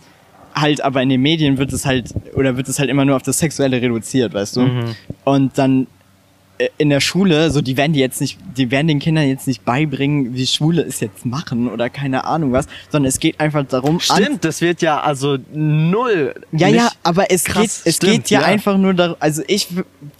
halt, aber in den Medien wird es halt, oder wird es halt immer nur auf das Sexuelle reduziert, weißt du? Und dann äh, in der Schule, so die werden die jetzt nicht, die werden den Kindern jetzt nicht beibringen, wie Schwule es jetzt machen oder keine Ahnung was, sondern es geht einfach darum,
Stimmt, das wird ja also null.
ja, ja, aber es geht, es
stimmt,
geht ja,
ja.
einfach nur darum, also ich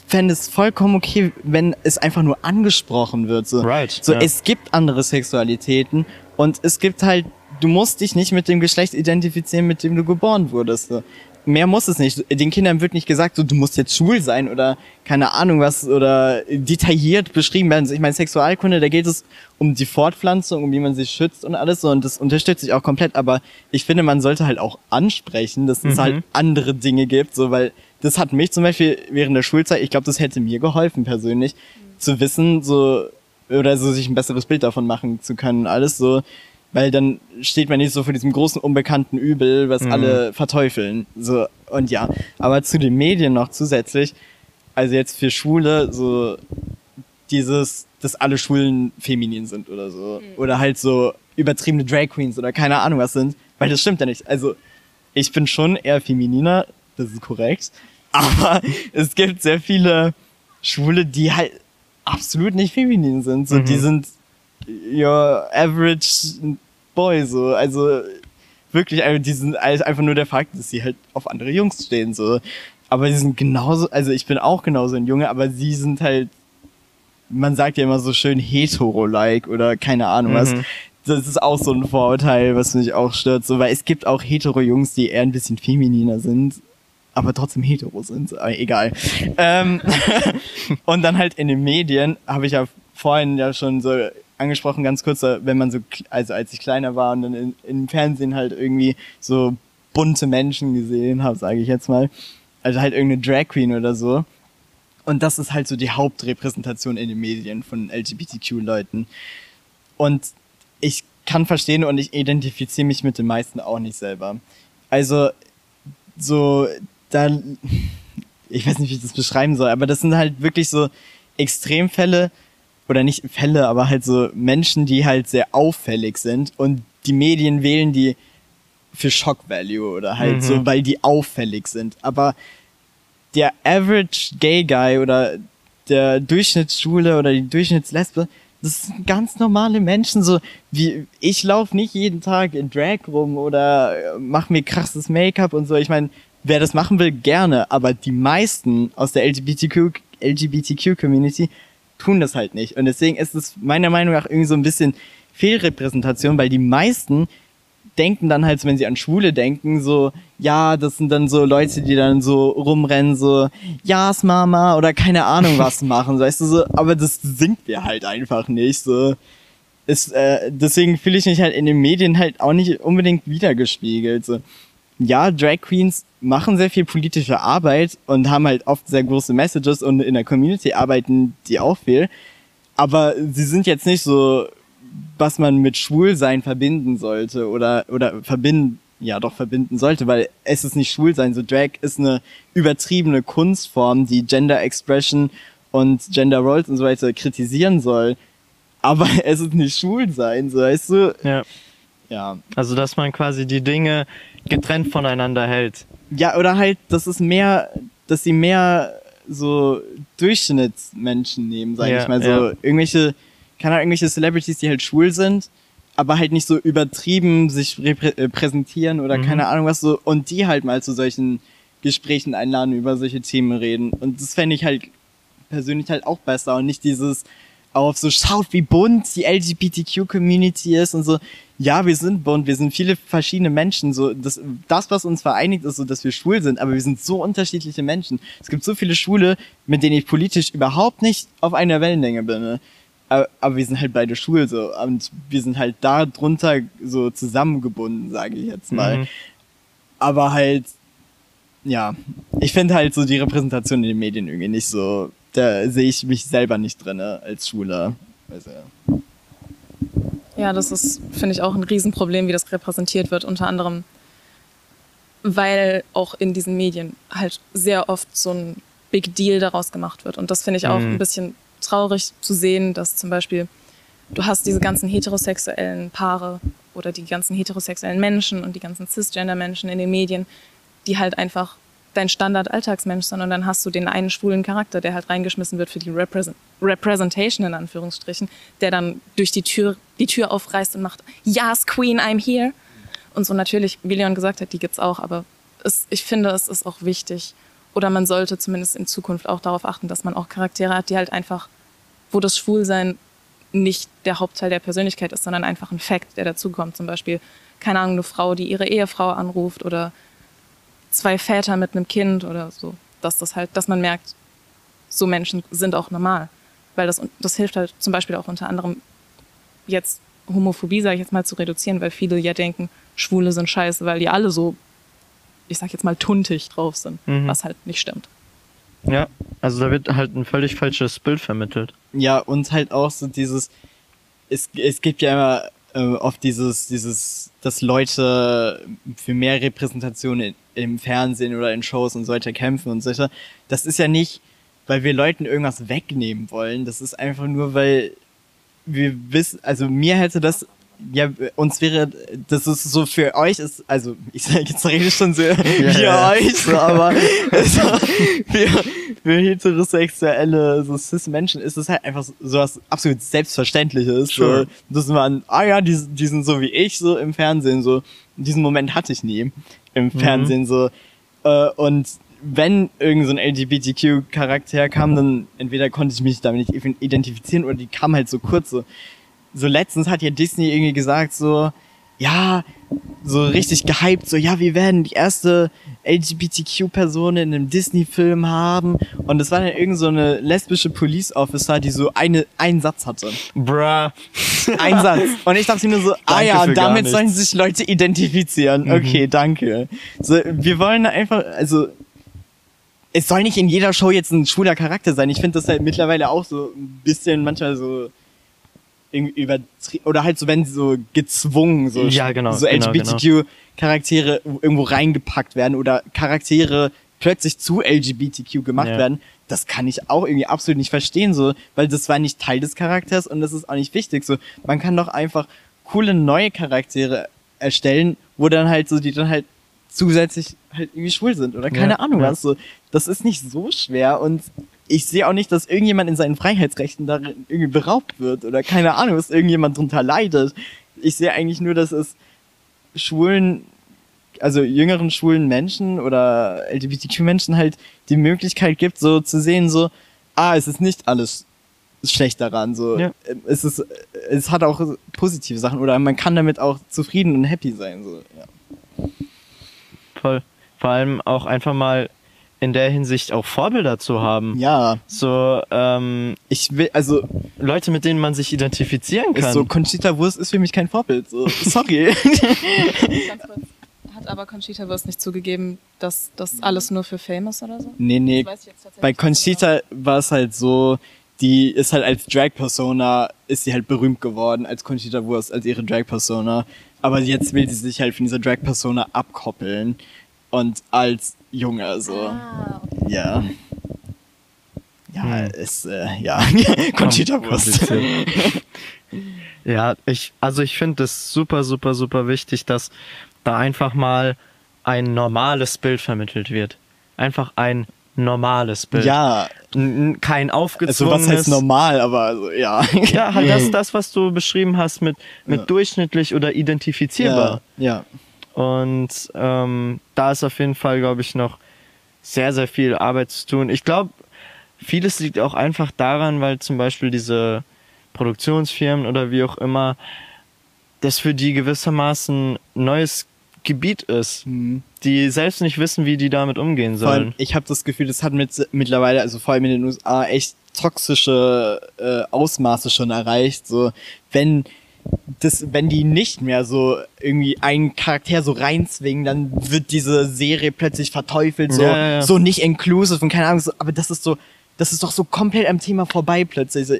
fände es vollkommen okay, wenn es einfach nur angesprochen wird. So,
Right,
so
ja.
es gibt andere Sexualitäten und es gibt halt, du musst dich nicht mit dem Geschlecht identifizieren, mit dem du geboren wurdest. So. Mehr muss es nicht. Den Kindern wird nicht gesagt, so, du musst jetzt schwul sein oder keine Ahnung was oder detailliert beschrieben werden. Ich meine, Sexualkunde, da geht es um die Fortpflanzung, um wie man sich schützt und alles so und das unterstütze ich auch komplett, aber ich finde, man sollte halt auch ansprechen, dass es halt andere Dinge gibt, so, weil das hat mich zum Beispiel während der Schulzeit, ich glaube, das hätte mir geholfen persönlich, zu wissen, so, oder so sich ein besseres Bild davon machen zu können, alles so, weil dann steht man nicht so vor diesem großen unbekannten Übel, was alle verteufeln, so, und ja, aber zu den Medien noch zusätzlich, also jetzt für Schwule, so, dieses, dass alle Schwulen feminin sind oder so. Oder halt so übertriebene Drag Queens oder keine Ahnung was sind. Weil das stimmt ja nicht. Also, ich bin schon eher femininer, das ist korrekt. Aber es gibt sehr viele Schwule, die halt absolut nicht feminin sind. So, die sind your average Boy, so, also wirklich also einfach nur der Fakt, dass sie halt auf andere Jungs stehen, so. Aber sie sind genauso, also ich bin auch genauso ein Junge, aber sie sind halt, man sagt ja immer so schön hetero-like oder keine Ahnung was.
Mhm.
Das ist auch so ein Vorurteil, was mich auch stört, so, weil es gibt auch hetero-Jungs, die eher ein bisschen femininer sind, aber trotzdem hetero sind, aber egal. Ähm, und dann halt in den Medien habe ich ja vorhin ja schon so angesprochen, ganz kurz, äh, wenn man so, also als ich kleiner war und dann im Fernsehen halt irgendwie so bunte Menschen gesehen habe, sage ich jetzt mal. Also halt irgendeine Drag Queen oder so. Und das ist halt so die Hauptrepräsentation in den Medien von LGBTQ-Leuten. Und ich kann verstehen und ich identifiziere mich mit den meisten auch nicht selber. Also, so, da, ich weiß nicht, wie ich das beschreiben soll, aber das sind halt wirklich so Extremfälle, oder nicht Fälle, aber halt so Menschen, die halt sehr auffällig sind und die Medien wählen die für Shock Value oder halt
Mhm.
so, weil die auffällig sind. Aber der Average Gay Guy oder der Durchschnittsschule oder die Durchschnittslesbe, das sind ganz normale Menschen, so wie ich laufe nicht jeden Tag in Drag rum oder mach mir krasses Make-up und so. Ich meine, wer das machen will, gerne, aber die meisten aus der LGBTQ, LGBTQ-Community tun das halt nicht. Und deswegen ist es meiner Meinung nach irgendwie so ein bisschen Fehlrepräsentation, weil die meisten denken dann halt, wenn sie an Schwule denken, so, ja, das sind dann so Leute, die dann so rumrennen, so, Ja's Mama oder keine Ahnung was machen, weißt du so, aber das sind wir halt einfach nicht, so. Ist, äh, deswegen fühle ich mich halt in den Medien halt auch nicht unbedingt wiedergespiegelt, so. Ja, Drag Queens machen sehr viel politische Arbeit und haben halt oft sehr große Messages und in der Community arbeiten die auch viel. Aber sie sind jetzt nicht so, was man mit Schwulsein verbinden sollte oder, oder verbinden, ja doch verbinden sollte, weil es ist nicht Schwulsein. So Drag ist eine übertriebene Kunstform, die Gender Expression und Gender Roles und so weiter kritisieren soll. Aber es ist nicht Schwulsein, so weißt du?
Ja.
Ja.
Also, dass man quasi die Dinge getrennt voneinander hält.
Ja, oder halt, das ist mehr, dass sie mehr so Durchschnittsmenschen nehmen, sag
Ja,
ich mal. So
ja.
irgendwelche, keine Ahnung, irgendwelche Celebrities, die halt schwul sind, aber halt nicht so übertrieben sich äh, präsentieren oder
Mhm.
keine Ahnung was so und die halt mal zu solchen Gesprächen einladen, über solche Themen reden. Und das fände ich halt persönlich halt auch besser und nicht dieses auf so schaut, wie bunt die LGBTQ-Community ist und so. Ja, wir sind bunt, wir sind viele verschiedene Menschen. So das, das, was uns vereinigt, ist so, dass wir schwul sind, aber wir sind so unterschiedliche Menschen. Es gibt so viele Schwule, mit denen ich politisch überhaupt nicht auf einer Wellenlänge bin. Ne? Aber, aber wir sind halt beide schwul so und wir sind halt da drunter so zusammengebunden, sage ich jetzt mal.
Mhm.
Aber halt, ja, ich finde halt so die Repräsentation in den Medien irgendwie nicht so, da sehe ich mich selber nicht drinne als Schwuler. Also, ja.
Ja, das ist, finde ich, auch ein Riesenproblem, wie das repräsentiert wird, unter anderem, weil auch in diesen Medien halt sehr oft so ein Big Deal daraus gemacht wird. Und das finde ich auch
Mhm.
ein bisschen traurig zu sehen, dass zum Beispiel du hast diese ganzen heterosexuellen Paare oder die ganzen heterosexuellen Menschen und die ganzen Cisgender-Menschen in den Medien, die halt einfach dein Standard-Alltagsmensch und dann hast du den einen schwulen Charakter, der halt reingeschmissen wird für die Represent Representation in Anführungsstrichen, der dann durch die Tür die Tür aufreißt und macht Yes, Queen, I'm here. Und so natürlich, wie Leon gesagt hat, die gibt's auch, aber es, ich finde, es ist auch wichtig oder man sollte zumindest in Zukunft auch darauf achten, dass man auch Charaktere hat, die halt einfach, wo das Schwulsein nicht der Hauptteil der Persönlichkeit ist, sondern einfach ein Fact, der dazukommt. Zum Beispiel, keine Ahnung, eine Frau, die ihre Ehefrau anruft oder zwei Väter mit einem Kind oder so. Dass das halt, dass man merkt, so Menschen sind auch normal. Weil das, das hilft halt zum Beispiel auch unter anderem jetzt Homophobie, sage ich jetzt mal, zu reduzieren, weil viele ja denken, Schwule sind scheiße, weil die alle so, ich sag jetzt mal, tuntig drauf sind,
Mhm.
was halt nicht stimmt.
Ja, also da wird halt ein völlig falsches Bild vermittelt.
ja, und halt auch so dieses, es, es gibt ja immer äh, oft dieses, dieses, dass Leute für mehr Repräsentation in, im Fernsehen oder in Shows und so weiter kämpfen und so weiter. Das ist ja nicht, weil wir Leuten irgendwas wegnehmen wollen. Das ist einfach nur, weil wir wissen, also mir hätte das, ja, uns wäre, das ist so für euch ist, also ich sage jetzt rede schon so wie
ja.
euch, so, aber also, für, für heterosexuelle, so cis-Menschen ist es halt einfach so so was absolut Selbstverständliches.
Sure.
So, dass man, ah ja, die, die sind so wie ich, so im Fernsehen, so. Diesen Moment hatte ich nie im Fernsehen, so. Äh, und wenn irgend so ein LGBTQ-Charakter kam, dann entweder konnte ich mich damit nicht identifizieren oder die kam halt so kurz, so. So letztens hat ja Disney irgendwie gesagt, so, ja, so richtig gehypt, so, ja, wir werden die erste LGBTQ-Person in einem Disney-Film haben. Und das war dann irgend so eine lesbische Police Officer, die so eine, einen Satz hatte.
Bruh.
Ein Satz. Und ich dachte mir nur so, ah ja, damit sollen sich Leute identifizieren. Okay, danke. So, wir wollen einfach, also, es soll nicht in jeder Show jetzt ein schwuler Charakter sein. Ich finde das halt mittlerweile auch so ein bisschen manchmal so irgendwie übertrieben, oder halt so, wenn sie so gezwungen, so,
Ja, genau,
so
genau,
LGBTQ-Charaktere irgendwo reingepackt werden oder Charaktere plötzlich zu LGBTQ gemacht
Ja.
werden, das kann ich auch irgendwie absolut nicht verstehen, so, weil das war nicht Teil des Charakters und das ist auch nicht wichtig, so. Man kann doch einfach coole neue Charaktere erstellen, wo dann halt so, die dann halt zusätzlich halt irgendwie schwul sind oder keine
Ja,
Ahnung was, so. Das ist nicht so schwer und ich sehe auch nicht, dass irgendjemand in seinen Freiheitsrechten darin irgendwie beraubt wird oder keine Ahnung, dass irgendjemand drunter leidet. Ich sehe eigentlich nur, dass es schwulen, also jüngeren schwulen Menschen oder LGBTQ-Menschen halt die Möglichkeit gibt, so zu sehen, so, ah, es ist nicht alles schlecht daran, so,
Ja.
es ist, es hat auch positive Sachen oder man kann damit auch zufrieden und happy sein, so, ja.
Voll. Vor allem auch einfach mal in der Hinsicht auch Vorbilder zu haben.
Ja,
So, ähm,
ich will, also,
Leute, mit denen man sich identifizieren kann.
ist so, Conchita Wurst ist für mich kein Vorbild, so, sorry.
Hat aber Conchita Wurst nicht zugegeben, dass das alles nur für Fame ist oder so?
nee, nee,
Das weiß ich jetzt tatsächlich
bei
nicht
Conchita war es halt so, die ist halt als Drag-Persona, ist sie halt berühmt geworden, als Conchita Wurst, als ihre Drag-Persona. Aber jetzt will sie sich halt von dieser Drag-Persona abkoppeln. Und als Junge, so.
Ah, okay.
Ja. Ja,
Hm.
ist, äh, ja. Conchita Wurst.
Ja, ich, also ich finde es super, super, super wichtig, dass da einfach mal ein normales Bild vermittelt wird. Einfach ein normales Bild.
Ja,
Kein
also
aufgezwungenes.
was heißt normal, aber also, ja.
Ja, halt das, das, was du beschrieben hast mit, mit
Ja.
durchschnittlich oder identifizierbar.
Ja, ja.
Und ähm, da ist auf jeden Fall, glaube ich, noch sehr, sehr viel Arbeit zu tun. Ich glaube, vieles liegt auch einfach daran, weil zum Beispiel diese Produktionsfirmen oder wie auch immer, das für die gewissermaßen neues Gebiet ist,
Mhm.
die selbst nicht wissen, wie die damit umgehen
Vor allem,
sollen.
ich habe das Gefühl, das hat mit, mittlerweile, also vor allem in den USA, echt toxische äh, Ausmaße schon erreicht. So, wenn das, wenn die nicht mehr so irgendwie einen Charakter so reinzwingen, dann wird diese Serie plötzlich verteufelt, so,
Ja, ja,
so nicht inclusive und keine Ahnung, so, aber das ist so, das ist doch so komplett am Thema vorbei plötzlich. So,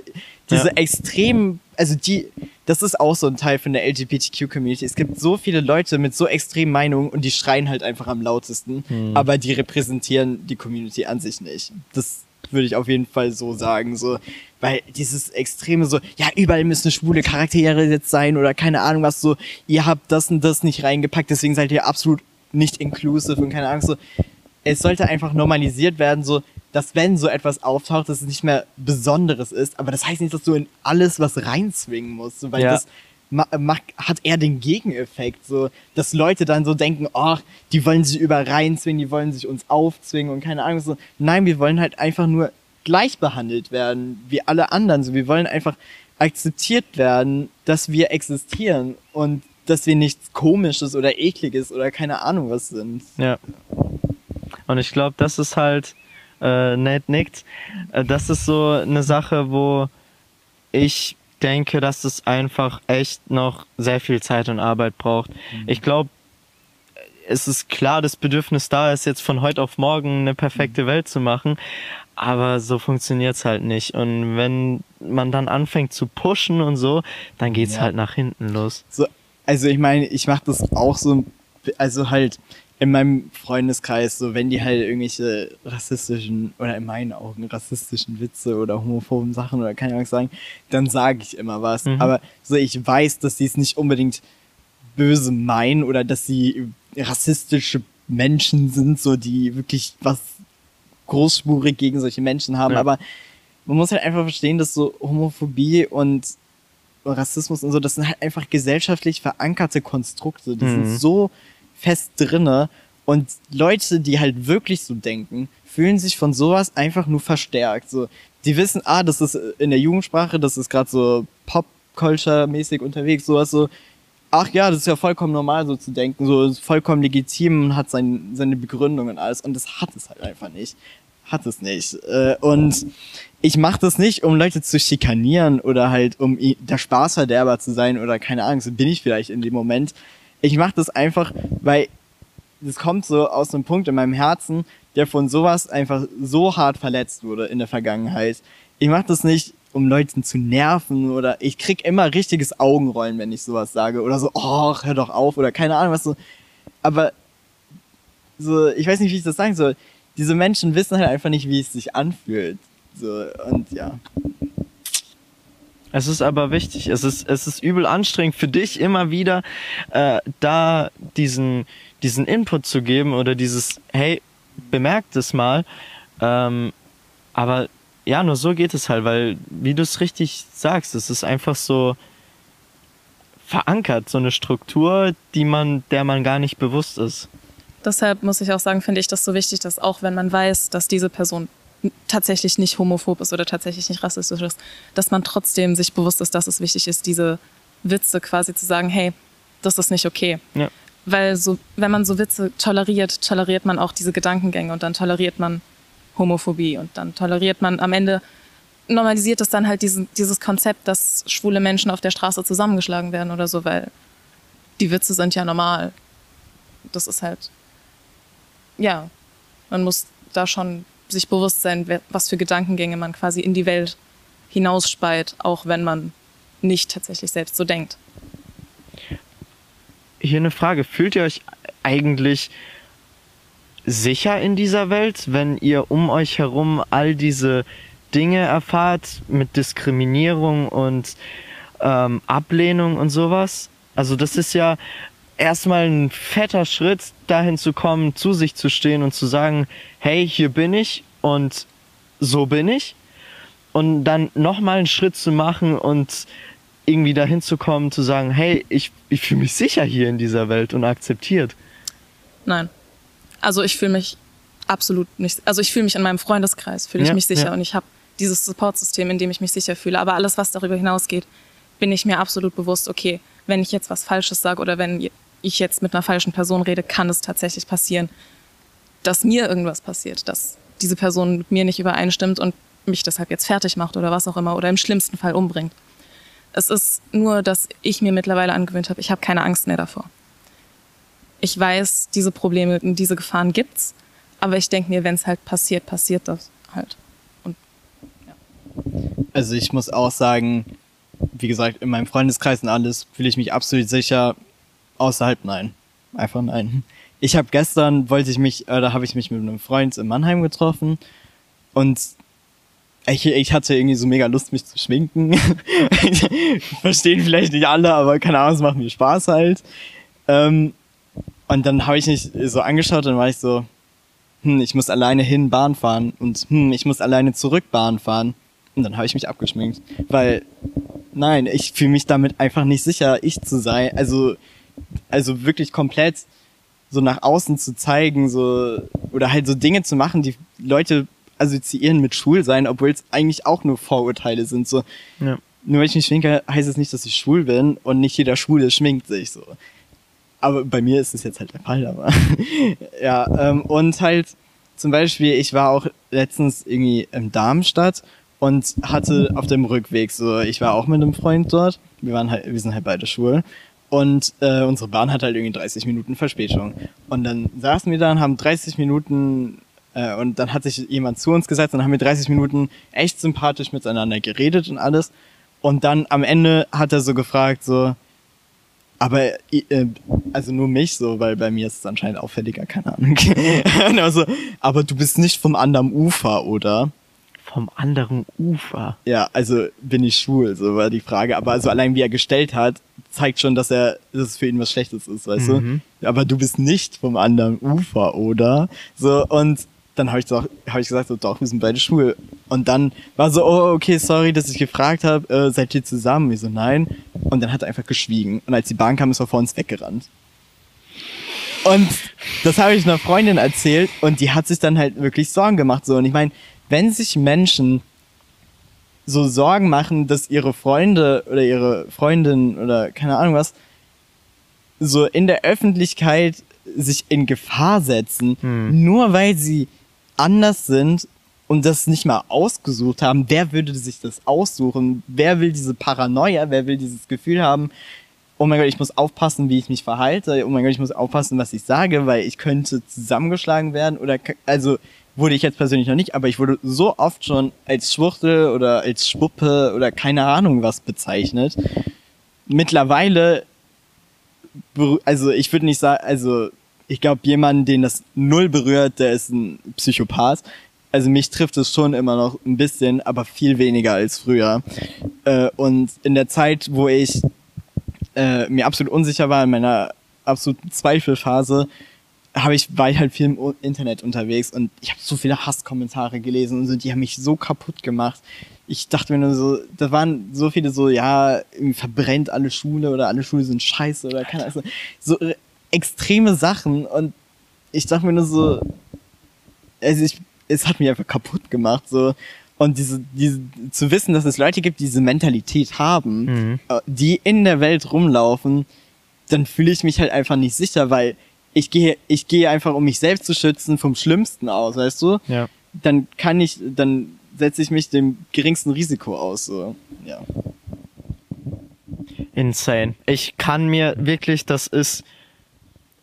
diese
Ja.
extremen, also die, das ist auch so ein Teil von der LGBTQ-Community. Es gibt so viele Leute mit so extremen Meinungen und die schreien halt einfach am lautesten,
Hm.
aber die repräsentieren die Community an sich nicht. Das würde ich auf jeden Fall so sagen, so, weil dieses extreme so, ja, überall müssen schwule Charaktere jetzt sein oder keine Ahnung was, so, ihr habt das und das nicht reingepackt, deswegen seid ihr absolut nicht inclusive und keine Ahnung, so, es sollte einfach normalisiert werden, so, dass wenn so etwas auftaucht, dass es nicht mehr Besonderes ist, aber das heißt nicht, dass du in alles was reinzwingen musst, so, weil
Ja.
das ma macht, hat eher den Gegeneffekt, so, dass Leute dann so denken, oh, die wollen sich über reinzwingen, die wollen sich uns aufzwingen und keine Ahnung, so, nein, wir wollen halt einfach nur gleich behandelt werden, wie alle anderen, so, wir wollen einfach akzeptiert werden, dass wir existieren und dass wir nichts komisches oder ekliges oder keine Ahnung was sind.
Ja. Und ich glaube, das ist halt, äh, Nate nickt, äh, das ist so eine Sache, wo ich denke, dass es einfach echt noch sehr viel Zeit und Arbeit braucht. Ich glaube, es ist klar, das Bedürfnis da ist, jetzt von heute auf morgen eine perfekte Welt zu machen, aber so funktioniert's halt nicht. Und wenn man dann anfängt zu pushen und so, dann geht's
Ja.
halt nach hinten los.
So, also ich meine, ich mache das auch so, also halt in meinem Freundeskreis, so wenn die halt irgendwelche rassistischen oder in meinen Augen rassistischen Witze oder homophoben Sachen oder keine Ahnung sagen, dann sage ich immer was.
Mhm.
Aber so ich weiß, dass die es nicht unbedingt böse meinen oder dass sie rassistische Menschen sind, so die wirklich was großspurig gegen solche Menschen haben,
Ja.
aber man muss halt einfach verstehen, dass so Homophobie und Rassismus und so, das sind halt einfach gesellschaftlich verankerte Konstrukte. Die
Mhm.
sind so fest drinne und Leute, die halt wirklich so denken, fühlen sich von sowas einfach nur verstärkt. So, die wissen, ah, das ist in der Jugendsprache, das ist gerade so Pop-Culture-mäßig unterwegs, sowas so. Ach ja, das ist ja vollkommen normal, so zu denken, so ist vollkommen legitim und hat sein, seine Begründung und alles. Und das hat es halt einfach nicht. Hat es nicht. Äh, Und ich mache das nicht, um Leute zu schikanieren oder halt um der Spaßverderber zu sein oder keine Ahnung, so bin ich vielleicht in dem Moment. Ich mache das einfach, weil das kommt so aus einem Punkt in meinem Herzen, der von sowas einfach so hart verletzt wurde in der Vergangenheit. Ich mache das nicht, um Leuten zu nerven oder ich krieg immer richtiges Augenrollen, wenn ich sowas sage oder so, oh, hör doch auf oder keine Ahnung was so. Aber so, ich weiß nicht, wie ich das sagen soll. Diese Menschen wissen halt einfach nicht, wie es sich anfühlt. So, und ja.
Es ist aber wichtig. Es ist, es ist übel anstrengend für dich immer wieder, äh, da diesen, diesen Input zu geben oder dieses, hey, bemerkt es mal. Ähm, aber ja, nur so geht es halt, weil, wie du es richtig sagst, es ist einfach so verankert, so eine Struktur, die man, der man gar nicht bewusst ist.
Deshalb muss ich auch sagen, finde ich das so wichtig, dass auch wenn man weiß, dass diese Person tatsächlich nicht homophob ist oder tatsächlich nicht rassistisch ist, dass man trotzdem sich bewusst ist, dass es wichtig ist, diese Witze quasi zu sagen, hey, das ist nicht okay.
Ja.
Weil so, wenn man so Witze toleriert, toleriert man auch diese Gedankengänge und dann toleriert man Homophobie und dann toleriert man am Ende normalisiert es dann halt diesen, dieses Konzept, dass schwule Menschen auf der Straße zusammengeschlagen werden oder so, weil die Witze sind ja normal. Das ist halt, ja, man muss da schon sich bewusst sein, was für Gedankengänge man quasi in die Welt hinausspeit, auch wenn man nicht tatsächlich selbst so denkt.
Hier eine Frage. Fühlt ihr euch eigentlich sicher in dieser Welt, wenn ihr um euch herum all diese Dinge erfahrt mit Diskriminierung und ähm, Ablehnung und sowas? Also das ist ja erstmal ein fetter Schritt, dahin zu kommen, zu sich zu stehen und zu sagen, hey, hier bin ich und so bin ich. Und dann nochmal einen Schritt zu machen und irgendwie dahin zu kommen, zu sagen, hey, ich, ich fühle mich sicher hier in dieser Welt und akzeptiert.
Nein. Also ich fühle mich absolut nicht, also ich fühle mich in meinem Freundeskreis, fühle ich
Ja,
mich sicher
ja.
und ich habe dieses Supportsystem, in dem ich mich sicher fühle. Aber alles, was darüber hinausgeht, bin ich mir absolut bewusst, okay, wenn ich jetzt was Falsches sage oder wenn ich jetzt mit einer falschen Person rede, kann es tatsächlich passieren, dass mir irgendwas passiert, dass diese Person mit mir nicht übereinstimmt und mich deshalb jetzt fertig macht oder was auch immer oder im schlimmsten Fall umbringt. Es ist nur, dass ich mir mittlerweile angewöhnt habe, ich habe keine Angst mehr davor. Ich weiß, diese Probleme, diese Gefahren gibt's, aber ich denke mir, wenn es halt passiert, passiert das halt. Und
Also ich muss auch sagen, wie gesagt, in meinem Freundeskreis und alles fühle ich mich absolut sicher. Außerhalb nein. Einfach nein. Ich habe gestern, wollte ich mich, äh, da habe ich mich mit einem Freund in Mannheim getroffen und ich, ich hatte irgendwie so mega Lust, mich zu schminken. Verstehen vielleicht nicht alle, aber keine Ahnung, es macht mir Spaß halt. Ähm, und dann habe ich mich so angeschaut und war ich so, hm, ich muss alleine hin Bahn fahren und hm, ich muss alleine zurück Bahn fahren. Und dann habe ich mich abgeschminkt, weil nein, ich fühle mich damit einfach nicht sicher, ich zu sein. Also also wirklich komplett so nach außen zu zeigen, so oder halt so Dinge zu machen, die Leute assoziieren mit schwul sein, obwohl es eigentlich auch nur Vorurteile sind. So
Ja.
nur weil ich mich schminke, heißt es nicht, dass ich schwul bin und nicht jeder Schwule schminkt sich so. Aber bei mir ist es jetzt halt der Fall, aber ja, ähm, und halt zum Beispiel, ich war auch letztens irgendwie in Darmstadt und hatte auf dem Rückweg so, ich war auch mit einem Freund dort, wir waren halt, wir sind halt beide schwul. Und äh, unsere Bahn hat halt irgendwie 30 Minuten Verspätung. Und dann saßen wir da und haben 30 Minuten äh, und dann hat sich jemand zu uns gesetzt und haben wir 30 Minuten echt sympathisch miteinander geredet und alles. Und dann am Ende hat er so gefragt so, aber äh, also nur mich so, weil bei mir ist es anscheinend auffälliger, keine Ahnung. Also, aber du bist nicht vom anderen Ufer, oder?
Vom anderen Ufer.
Ja, also bin ich schwul, so war die Frage. Aber also allein wie er gestellt hat, zeigt schon, dass er, dass es für ihn was Schlechtes ist, weißt
Mhm.
du? Aber du bist nicht vom anderen Ufer, oder? So, und dann habe ich, doch- hab ich gesagt, so, doch, wir sind beide schwul. Und dann war so, oh, okay, sorry, dass ich gefragt habe, äh, seid ihr zusammen? Ich so, nein. Und dann hat er einfach geschwiegen. Und als die Bahn kam, ist er vor uns weggerannt. Und das habe ich einer Freundin erzählt und die hat sich dann halt wirklich Sorgen gemacht. So. Und ich meine, wenn sich Menschen so Sorgen machen, dass ihre Freunde oder ihre Freundin oder keine Ahnung was, so in der Öffentlichkeit sich in Gefahr setzen, nur weil sie anders sind und das nicht mal ausgesucht haben. Wer würde sich das aussuchen? Wer will diese Paranoia? Wer will dieses Gefühl haben? Oh mein Gott, ich muss aufpassen, wie ich mich verhalte. Oh mein Gott, ich muss aufpassen, was ich sage, weil ich könnte zusammengeschlagen werden oder also wurde ich jetzt persönlich noch nicht, aber ich wurde so oft schon als Schwuchtel oder als Schwuppe oder keine Ahnung was bezeichnet. Mittlerweile also ich würde nicht sagen, also ich glaube, jemand, den das null berührt, der ist ein Psychopath. Also mich trifft es schon immer noch ein bisschen, aber viel weniger als früher. Äh, und in der Zeit, wo ich äh, mir absolut unsicher war, in meiner absoluten Zweifelphase, habe ich, war ich halt viel im Internet unterwegs und ich habe so viele Hasskommentare gelesen und so, die haben mich so kaputt gemacht. Ich dachte mir nur so, da waren so viele so, ja, verbrennt alle Schule oder alle Schule sind scheiße oder keine Ahnung. So extreme Sachen und ich dachte mir nur so, also ich, es hat mich einfach kaputt gemacht, so. Und diese, diese, zu wissen, dass es Leute gibt, die diese Mentalität haben,
Mhm.
äh, die in der Welt rumlaufen, dann fühle ich mich halt einfach nicht sicher, weil ich gehe, ich gehe einfach, um mich selbst zu schützen, vom Schlimmsten aus, weißt du?
Ja.
Dann kann ich, dann setze ich mich dem geringsten Risiko aus, so. Ja.
Insane. Ich kann mir wirklich, das ist,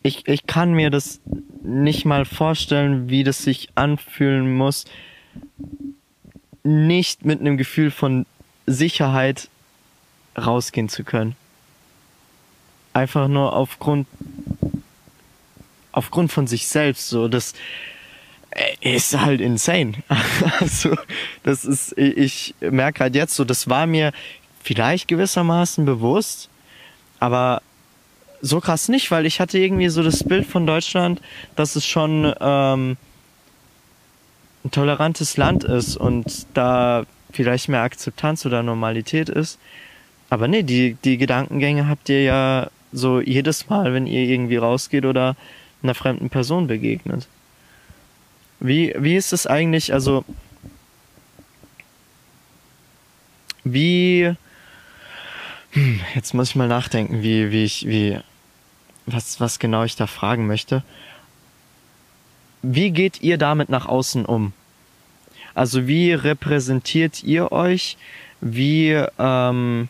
ich, ich kann mir das nicht mal vorstellen, wie das sich anfühlen muss, nicht mit einem Gefühl von Sicherheit rausgehen zu können. Einfach nur aufgrund, aufgrund von sich selbst, so, das äh, ist halt insane. Also, das ist, ich ich merke halt jetzt so, das war mir vielleicht gewissermaßen bewusst, aber so krass nicht, weil ich hatte irgendwie so das Bild von Deutschland, dass es schon ähm, ein tolerantes Land ist und da vielleicht mehr Akzeptanz oder Normalität ist. Aber nee, die, die Gedankengänge habt ihr ja so jedes Mal, wenn ihr irgendwie rausgeht oder einer fremden Person begegnet. Wie, wie ist es eigentlich, also wie hm, jetzt muss ich mal nachdenken, wie, wie ich, wie, was, was genau ich da fragen möchte. Wie geht ihr damit nach außen um? Also wie repräsentiert ihr euch? Wie, ähm,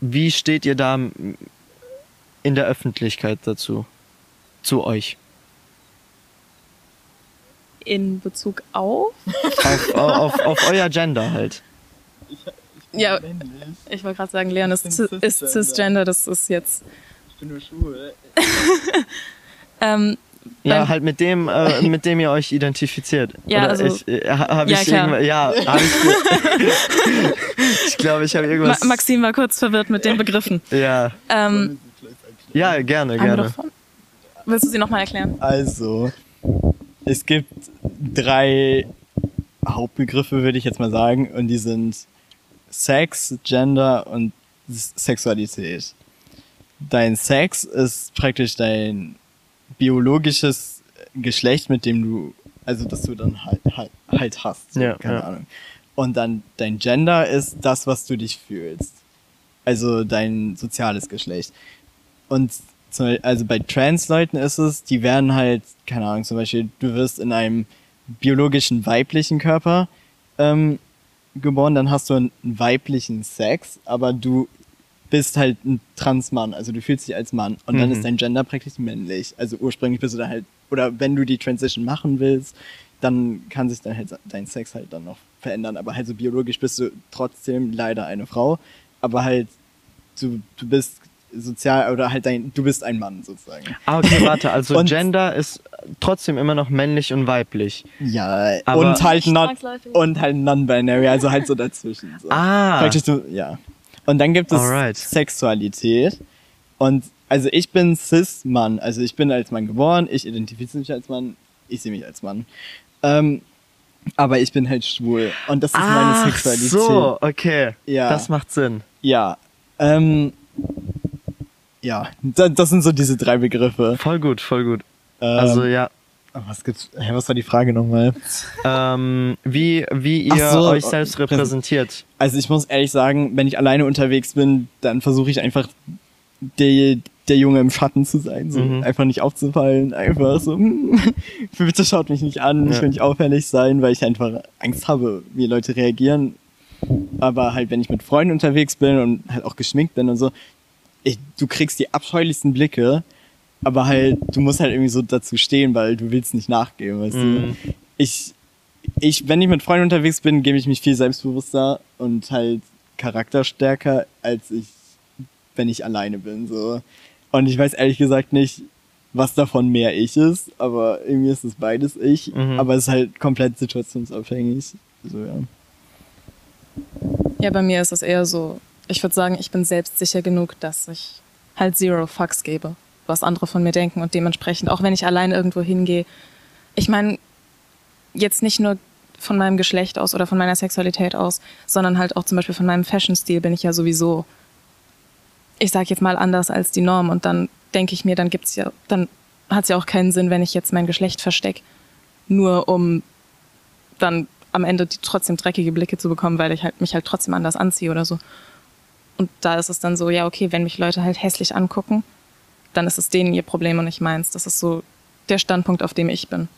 wie steht ihr da in der Öffentlichkeit dazu? Zu euch?
In Bezug auf?
Auf, auf, auf euer Gender halt.
Ja, ich wollte gerade sagen, Leon ist,
Ich bin
cis- ist
cisgender.
cisgender, das ist jetzt.
Ich bin nur schwul.
Ähm,
Ja, halt mit dem, äh, mit dem ihr euch identifiert.
Ja,
Oder
also-
ich, äh, ha- hab
Ja,
ich
klar.
ja, hab ich, ich glaube, ich habe
Ma
irgendwas.
Maxim war kurz verwirrt mit den Begriffen.
ja,
Ähm,
ja, gerne, gerne.
Willst du sie nochmal erklären?
Also, es gibt drei Hauptbegriffe, würde ich jetzt mal sagen, und die sind Sex, Gender und Sexualität. Dein Sex ist praktisch dein biologisches Geschlecht, mit dem du, also das du dann halt, halt, halt hast.
Ja,
keine
ja.
Ahnung. Und dann dein Gender ist das, was du dich fühlst. Also dein soziales Geschlecht. Und zum, also bei Trans-Leuten ist es, die werden halt, keine Ahnung, zum Beispiel, du wirst in einem biologischen weiblichen Körper ähm, geboren, dann hast du einen weiblichen Sex, aber du bist halt ein Transmann, also du fühlst dich als Mann und dann
Mhm.
ist dein Gender praktisch männlich. Also ursprünglich bist du da halt, oder wenn du die Transition machen willst, dann kann sich dann halt dein Sex halt dann noch verändern, aber halt so biologisch bist du trotzdem leider eine Frau, aber halt du, du bist sozial oder halt dein, du bist ein Mann sozusagen.
Ah, okay, warte, also
Und-
Gender ist trotzdem immer noch männlich und weiblich.
Ja,
Aber-
und halt
zwangsläufig.
und halt non-binary, also halt so dazwischen. So.
Ah,
Praktisch so, ja. Und dann gibt es
Alright.
Sexualität. Und also ich bin Cis-Mann, also ich bin als Mann geboren, ich identifiziere mich als Mann, ich sehe mich als Mann. Ähm, aber ich bin halt schwul und das ist meine
Ach
Sexualität.
so, okay.
Ja.
Das macht Sinn.
Ja. Ähm, ja, da, das sind so diese drei Begriffe.
Voll gut, voll gut.
Ähm,
Also ja,
was gibt's? Hä, was war die Frage nochmal?
ähm, wie, wie ihr
so,
euch selbst
präsent-
repräsentiert.
Also ich muss ehrlich sagen, wenn ich alleine unterwegs bin, dann versuche ich einfach der, der Junge im Schatten zu sein, so
Mhm.
einfach nicht aufzufallen, einfach so, hm, bitte schaut mich nicht an, ich
Ja.
will nicht auffällig sein, weil ich einfach Angst habe, wie Leute reagieren. Aber halt, wenn ich mit Freunden unterwegs bin und halt auch geschminkt bin und so, ich, du kriegst die abscheulichsten Blicke, aber halt, du musst halt irgendwie so dazu stehen, weil du willst nicht nachgeben, weißt
Mhm.
du. Ich, ich, wenn ich mit Freunden unterwegs bin, gebe ich mich viel selbstbewusster und halt charakterstärker, als ich, wenn ich alleine bin, so. Und ich weiß ehrlich gesagt nicht, was davon mehr ich ist, aber irgendwie ist es beides ich,
Mhm.
aber es ist halt komplett situationsabhängig. So, ja.
Ja, bei mir ist es eher so, ich würde sagen, ich bin selbstsicher genug, dass ich halt zero fucks gebe, was andere von mir denken und dementsprechend, auch wenn ich allein irgendwo hingehe, ich meine, jetzt nicht nur von meinem Geschlecht aus oder von meiner Sexualität aus, sondern halt auch zum Beispiel von meinem Fashion-Stil bin ich ja sowieso, ich sag jetzt mal anders als die Norm und dann denke ich mir, dann gibt's ja, dann hat es ja auch keinen Sinn, wenn ich jetzt mein Geschlecht verstecke, nur um dann am Ende die trotzdem dreckige Blicke zu bekommen, weil ich halt mich halt trotzdem anders anziehe oder so. Und da ist es dann so, ja, okay, wenn mich Leute halt hässlich angucken, dann ist es denen ihr Problem und nicht meins. Das ist so der Standpunkt, auf dem ich bin.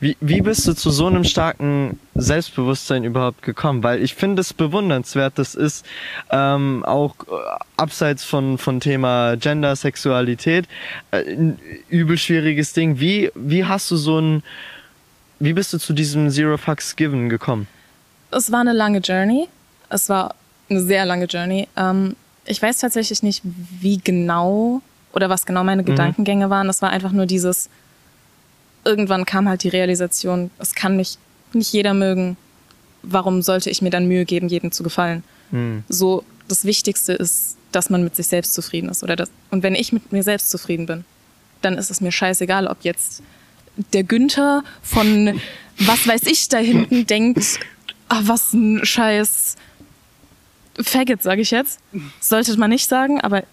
Wie, wie bist du zu so einem starken Selbstbewusstsein überhaupt gekommen? Weil ich finde es bewundernswert, das ist ähm, auch äh, abseits von, von Thema Gender, Sexualität äh, ein übel schwieriges Ding. Wie, wie hast du so ein, wie bist du zu diesem Zero Fucks Given gekommen?
Es war eine lange Journey. Es war eine sehr lange Journey. Ähm, ich weiß tatsächlich nicht, wie genau oder was genau meine Gedankengänge waren. Es war einfach nur dieses, irgendwann kam halt die Realisation, es kann mich nicht jeder mögen. Warum sollte ich mir dann Mühe geben, jedem zu gefallen?
Hm.
So, das Wichtigste ist, dass man mit sich selbst zufrieden ist. Oder das, und wenn ich mit mir selbst zufrieden bin, dann ist es mir scheißegal, ob jetzt der Günther von was weiß ich da hinten denkt, ah, was ein scheiß Faggot, sage ich jetzt. Sollte man nicht sagen, aber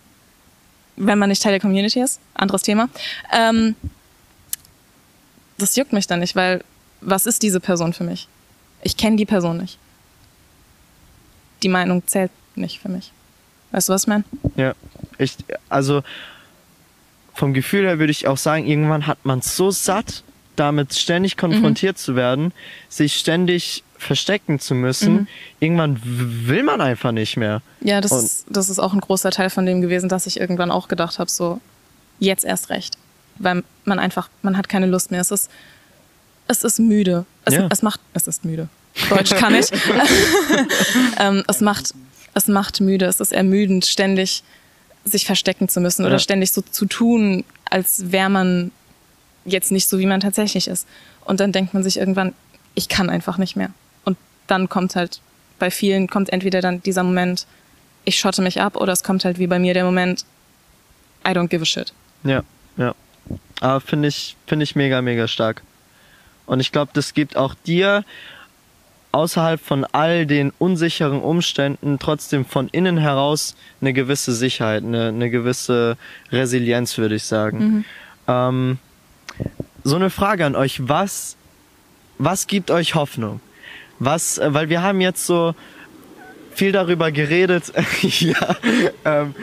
wenn man nicht Teil der Community ist, anderes Thema. Ähm, das juckt mich dann nicht, weil was ist diese Person für mich? Ich kenne die Person nicht. Die Meinung zählt nicht für mich. Weißt du, was meine?
Ja, ich, also vom Gefühl her würde ich auch sagen, irgendwann hat man so satt, damit ständig konfrontiert zu werden, sich ständig verstecken zu müssen. Irgendwann w- will man einfach nicht mehr.
Ja, das ist, das ist auch ein großer Teil von dem gewesen, dass ich irgendwann auch gedacht habe, so jetzt erst recht. Weil man einfach, man hat keine Lust mehr. Es ist, es ist müde. Es,
Ja.
es macht, es ist müde. Deutsch kann ich. ähm, es macht, es macht müde. Es ist ermüdend, ständig sich verstecken zu müssen oder
Ja.
ständig so zu tun, als wäre man jetzt nicht so, wie man tatsächlich ist. Und dann denkt man sich irgendwann, ich kann einfach nicht mehr. Dann kommt halt, bei vielen kommt entweder dann dieser Moment, ich schotte mich ab, oder es kommt halt wie bei mir der Moment, I don't give a shit.
Ja, ja. Aber finde ich, finde ich mega, mega stark. Und ich glaube, das gibt auch dir außerhalb von all den unsicheren Umständen trotzdem von innen heraus eine gewisse Sicherheit, eine, eine gewisse Resilienz, würde ich sagen. Ähm, so eine Frage an euch, was, was gibt euch Hoffnung? Was, äh, weil wir haben jetzt so viel darüber geredet, ja, ähm,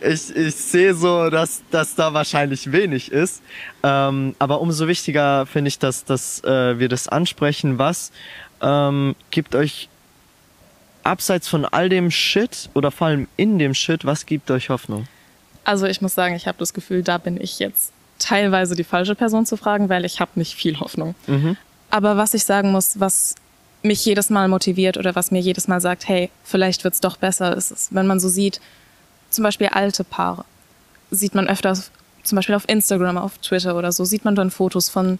ich, ich sehe so, dass, dass da wahrscheinlich wenig ist. Ähm, aber umso wichtiger finde ich, dass, dass äh, wir das ansprechen. Was ähm, gibt euch abseits von all dem Shit oder vor allem in dem Shit, was gibt euch Hoffnung?
Also ich muss sagen, ich habe das Gefühl, da bin ich jetzt teilweise die falsche Person zu fragen, weil ich habe nicht viel Hoffnung. Aber was ich sagen muss, was mich jedes Mal motiviert oder was mir jedes Mal sagt, hey, vielleicht wird's doch besser, ist es, wenn man so sieht, zum Beispiel alte Paare, sieht man öfter, zum Beispiel auf Instagram, auf Twitter oder so, sieht man dann Fotos von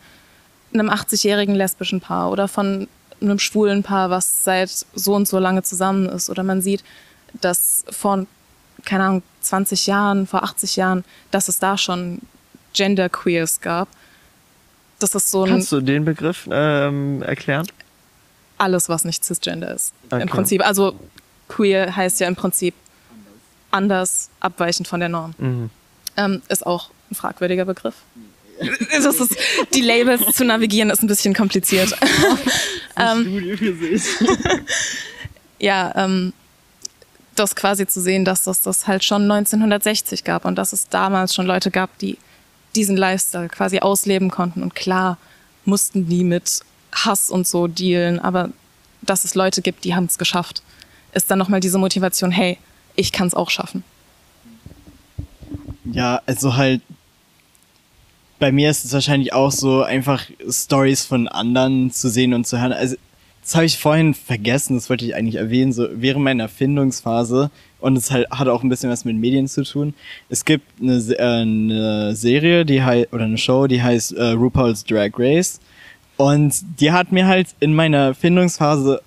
einem 80-jährigen lesbischen Paar oder von einem schwulen Paar, was seit so und so lange zusammen ist. Oder man sieht, dass vor, keine Ahnung, 20 Jahren, vor 80 Jahren, dass es da schon Genderqueers gab. das ist so ein
Kannst du den Begriff ähm, erklären?
Alles, was nicht cisgender ist.
Okay.
Im Prinzip. Also queer heißt ja im Prinzip anders, abweichend von der Norm.
Mhm.
Ähm, ist auch ein fragwürdiger Begriff. Das ist, die Labels zu navigieren ist ein bisschen kompliziert. ähm,
für sich.
ja, ähm, das quasi zu sehen, dass das das halt schon 1960 gab und dass es damals schon Leute gab, die diesen Lifestyle quasi ausleben konnten. Und klar mussten die mit Hass und so dealen, aber dass es Leute gibt, die haben es geschafft, ist dann nochmal diese Motivation, hey, ich kann es auch schaffen.
Ja, also halt, bei mir ist es wahrscheinlich auch so, einfach Stories von anderen zu sehen und zu hören. Also, das habe ich vorhin vergessen, das wollte ich eigentlich erwähnen, so während meiner Erfindungsphase, und es halt, hat auch ein bisschen was mit Medien zu tun. Es gibt eine, äh, eine Serie, die oder eine Show, die heißt äh, RuPaul's Drag Race. Und die hat mir halt in meiner Erfindungsphase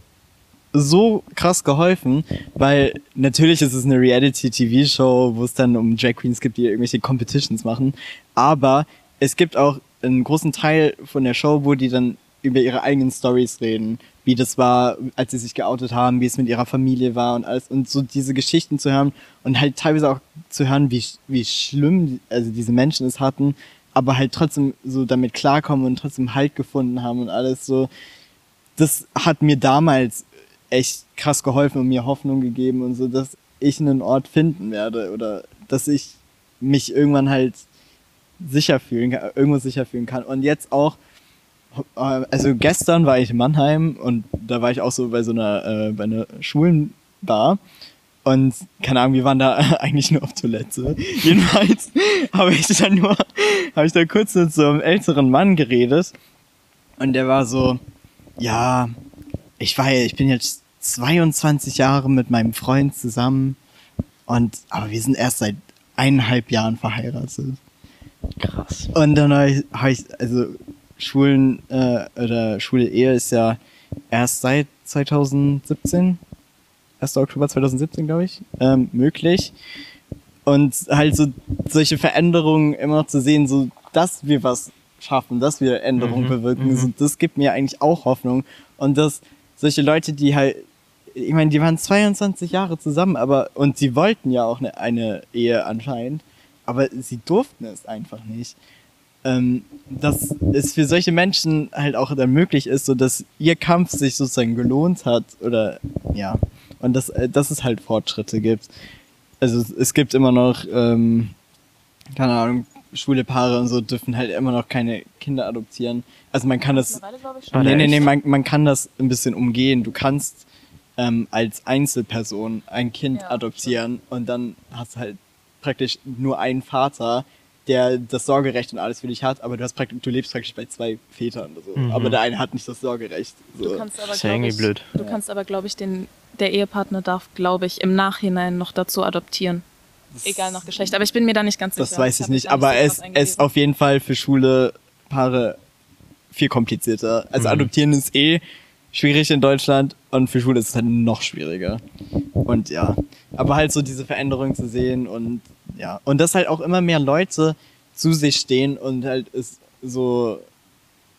so krass geholfen, weil natürlich ist es eine Reality-TV-Show, wo es dann um Drag Queens gibt, die irgendwelche Competitions machen. Aber es gibt auch einen großen Teil von der Show, wo die dann über ihre eigenen Stories reden, wie das war, als sie sich geoutet haben, wie es mit ihrer Familie war und alles und so diese Geschichten zu hören und halt teilweise auch zu hören, wie wie schlimm also diese Menschen es hatten, aber halt trotzdem so damit klarkommen und trotzdem Halt gefunden haben und alles so. Das hat mir damals echt krass geholfen und mir Hoffnung gegeben und so, dass ich einen Ort finden werde oder dass ich mich irgendwann halt sicher fühlen kann, irgendwo sicher fühlen kann. Und jetzt auch, äh, also gestern war ich in Mannheim und da war ich auch so bei so einer, äh, bei einer Schulenbar. Und keine Ahnung, wir waren da eigentlich nur auf Toilette. Jedenfalls habe ich dann nur, habe ich da kurz mit so einem älteren Mann geredet. Und der war so, ja, ich war ich bin jetzt 22 Jahre mit meinem Freund zusammen. Und, aber wir sind erst seit eineinhalb Jahren verheiratet.
Krass.
Und dann habe ich, also Schulen äh, oder schwule Ehe ist ja erst seit 2017, 1. Oktober 2017, glaube ich, ähm, möglich. Und halt so solche Veränderungen immer noch zu sehen, so dass wir was schaffen, dass wir Änderungen
Mhm,
bewirken,
mhm.
so, das gibt mir eigentlich auch Hoffnung. Und dass solche Leute, die halt, ich meine, die waren 22 Jahre zusammen, aber und sie wollten ja auch eine, eine Ehe anscheinend, aber sie durften es einfach nicht. Ähm, dass es für solche Menschen halt auch dann möglich ist, so dass ihr Kampf sich sozusagen gelohnt hat oder ja und dass, äh, dass es halt Fortschritte gibt. Also es- gibt immer noch ähm, keine Ahnung schwule Paare und so dürfen halt immer noch keine Kinder adoptieren. Also man kann das
War
nee, nee, nee, man, man kann das ein bisschen umgehen. Du kannst ähm, als Einzelperson ein Kind
Ja,
adoptieren und dann hast du halt praktisch nur einen Vater, der das Sorgerecht und alles für dich hat, aber du hast praktisch, du lebst praktisch bei zwei Vätern oder so.
Mhm.
Aber der eine hat nicht das Sorgerecht. So.
Du kannst aber,
Ist ja
glaub
irgendwie
ich,
blöd.
Du kannst aber, glaube ich, den, der Ehepartner darf, glaube ich, im Nachhinein noch dazu adoptieren. Egal nach Geschlecht. Aber ich bin mir da nicht ganz
das
sicher.
weiß ich
mich
nicht, aber es ist auf jeden Fall für schwule Paare viel komplizierter. Also
Mhm.
adoptieren ist eh schwierig in Deutschland und für Schwule ist es halt noch schwieriger. Und ja, aber halt so diese Veränderung zu sehen und ja, und dass halt auch immer mehr Leute zu sich stehen und halt ist so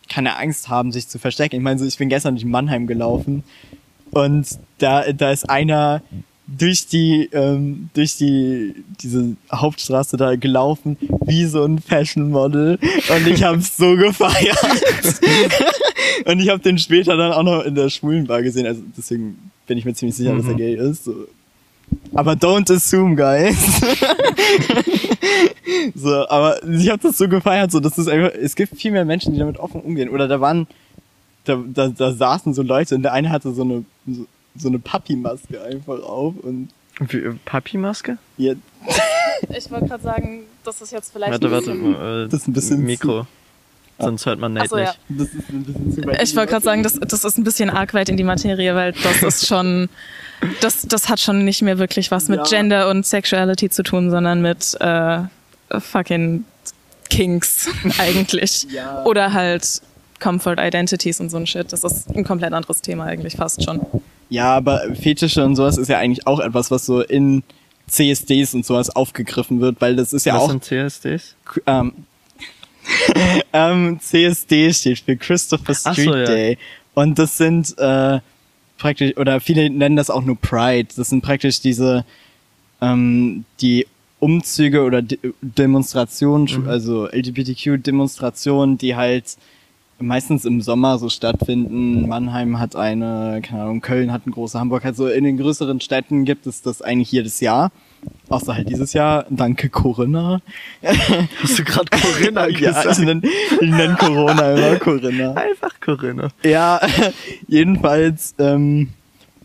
keine Angst haben, sich zu verstecken. Ich meine, so, ich bin gestern durch Mannheim gelaufen und da, da ist einer durch die, ähm, durch die, diese Hauptstraße da gelaufen, wie so ein Fashion Model. Und ich hab's so gefeiert. und ich habe den später dann auch noch in der Schwulenbar gesehen. Also deswegen bin ich mir ziemlich sicher, dass er
Mhm.
gay ist. So. Aber don't assume, guys. so, aber ich habe das so gefeiert, so, das ist einfach, es gibt viel mehr Menschen, die damit offen umgehen. Oder da waren, da, da, da saßen so Leute und der eine hatte so eine, so, so eine Papi-Maske einfach auf und
äh, Papi-Maske?
ihr,
Ich wollte gerade sagen, das ist jetzt vielleicht.
Warte,
ein
warte. Äh,
Das ist ein bisschen
Mikro. Sonst hört man Nate
so, ja.
nicht.
das ist ein bisschen zu.
Ich wollte gerade sagen, das, das ist ein bisschen arg weit in die Materie, weil das ist schon, das, das hat schon nicht mehr wirklich was mit
Ja.
Gender und Sexuality zu tun, sondern mit äh, fucking Kinks eigentlich.
Ja.
Oder halt Comfort Identities und so ein Shit. Das ist ein komplett anderes Thema eigentlich fast schon.
Ja, aber Fetische und sowas ist ja eigentlich auch etwas, was so in CSDs und sowas aufgegriffen wird, weil das ist ja
Was
auch
sind CSDs?
ähm, ähm, CSD steht für Christopher Street
so, ja.
Day. Und das sind äh, praktisch, oder viele nennen das auch nur Pride. Das sind praktisch diese, ähm, die Umzüge oder De Demonstrationen,
Mhm.
also LGBTQ-Demonstrationen, die halt meistens im Sommer so stattfinden. Mannheim hat eine, keine Ahnung, Köln hat eine große, Hamburg hat so, in den größeren Städten gibt es das eigentlich jedes Jahr. Außer halt dieses Jahr, danke Corinna.
Hast du gerade Corinna
Ja, ich nenne nenn Corona immer Corinna.
Einfach Corinna.
Ja, jedenfalls, ähm,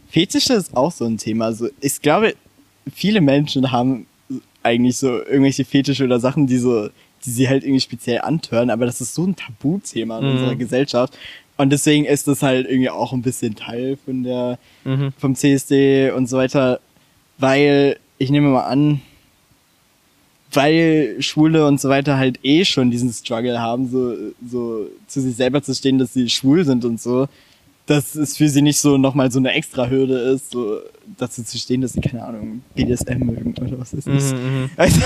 Fetische ist auch so ein Thema. Also ich glaube, viele Menschen haben eigentlich so irgendwelche Fetische oder Sachen, die so, die sie halt irgendwie speziell antören, aber das ist so ein Tabuthema in
Mhm.
unserer Gesellschaft. Und deswegen ist das halt irgendwie auch ein bisschen Teil von der, vom CSD und so weiter, weil ich nehme mal an, weil Schwule und so weiter halt eh schon diesen Struggle haben, so, so zu sich selber zu stehen, dass sie schwul sind und so, dass es für sie nicht so nochmal so eine extra Hürde ist, so dazu zu stehen, dass sie, keine Ahnung, BDSM mögen oder was ist das?
Mhm,
Also,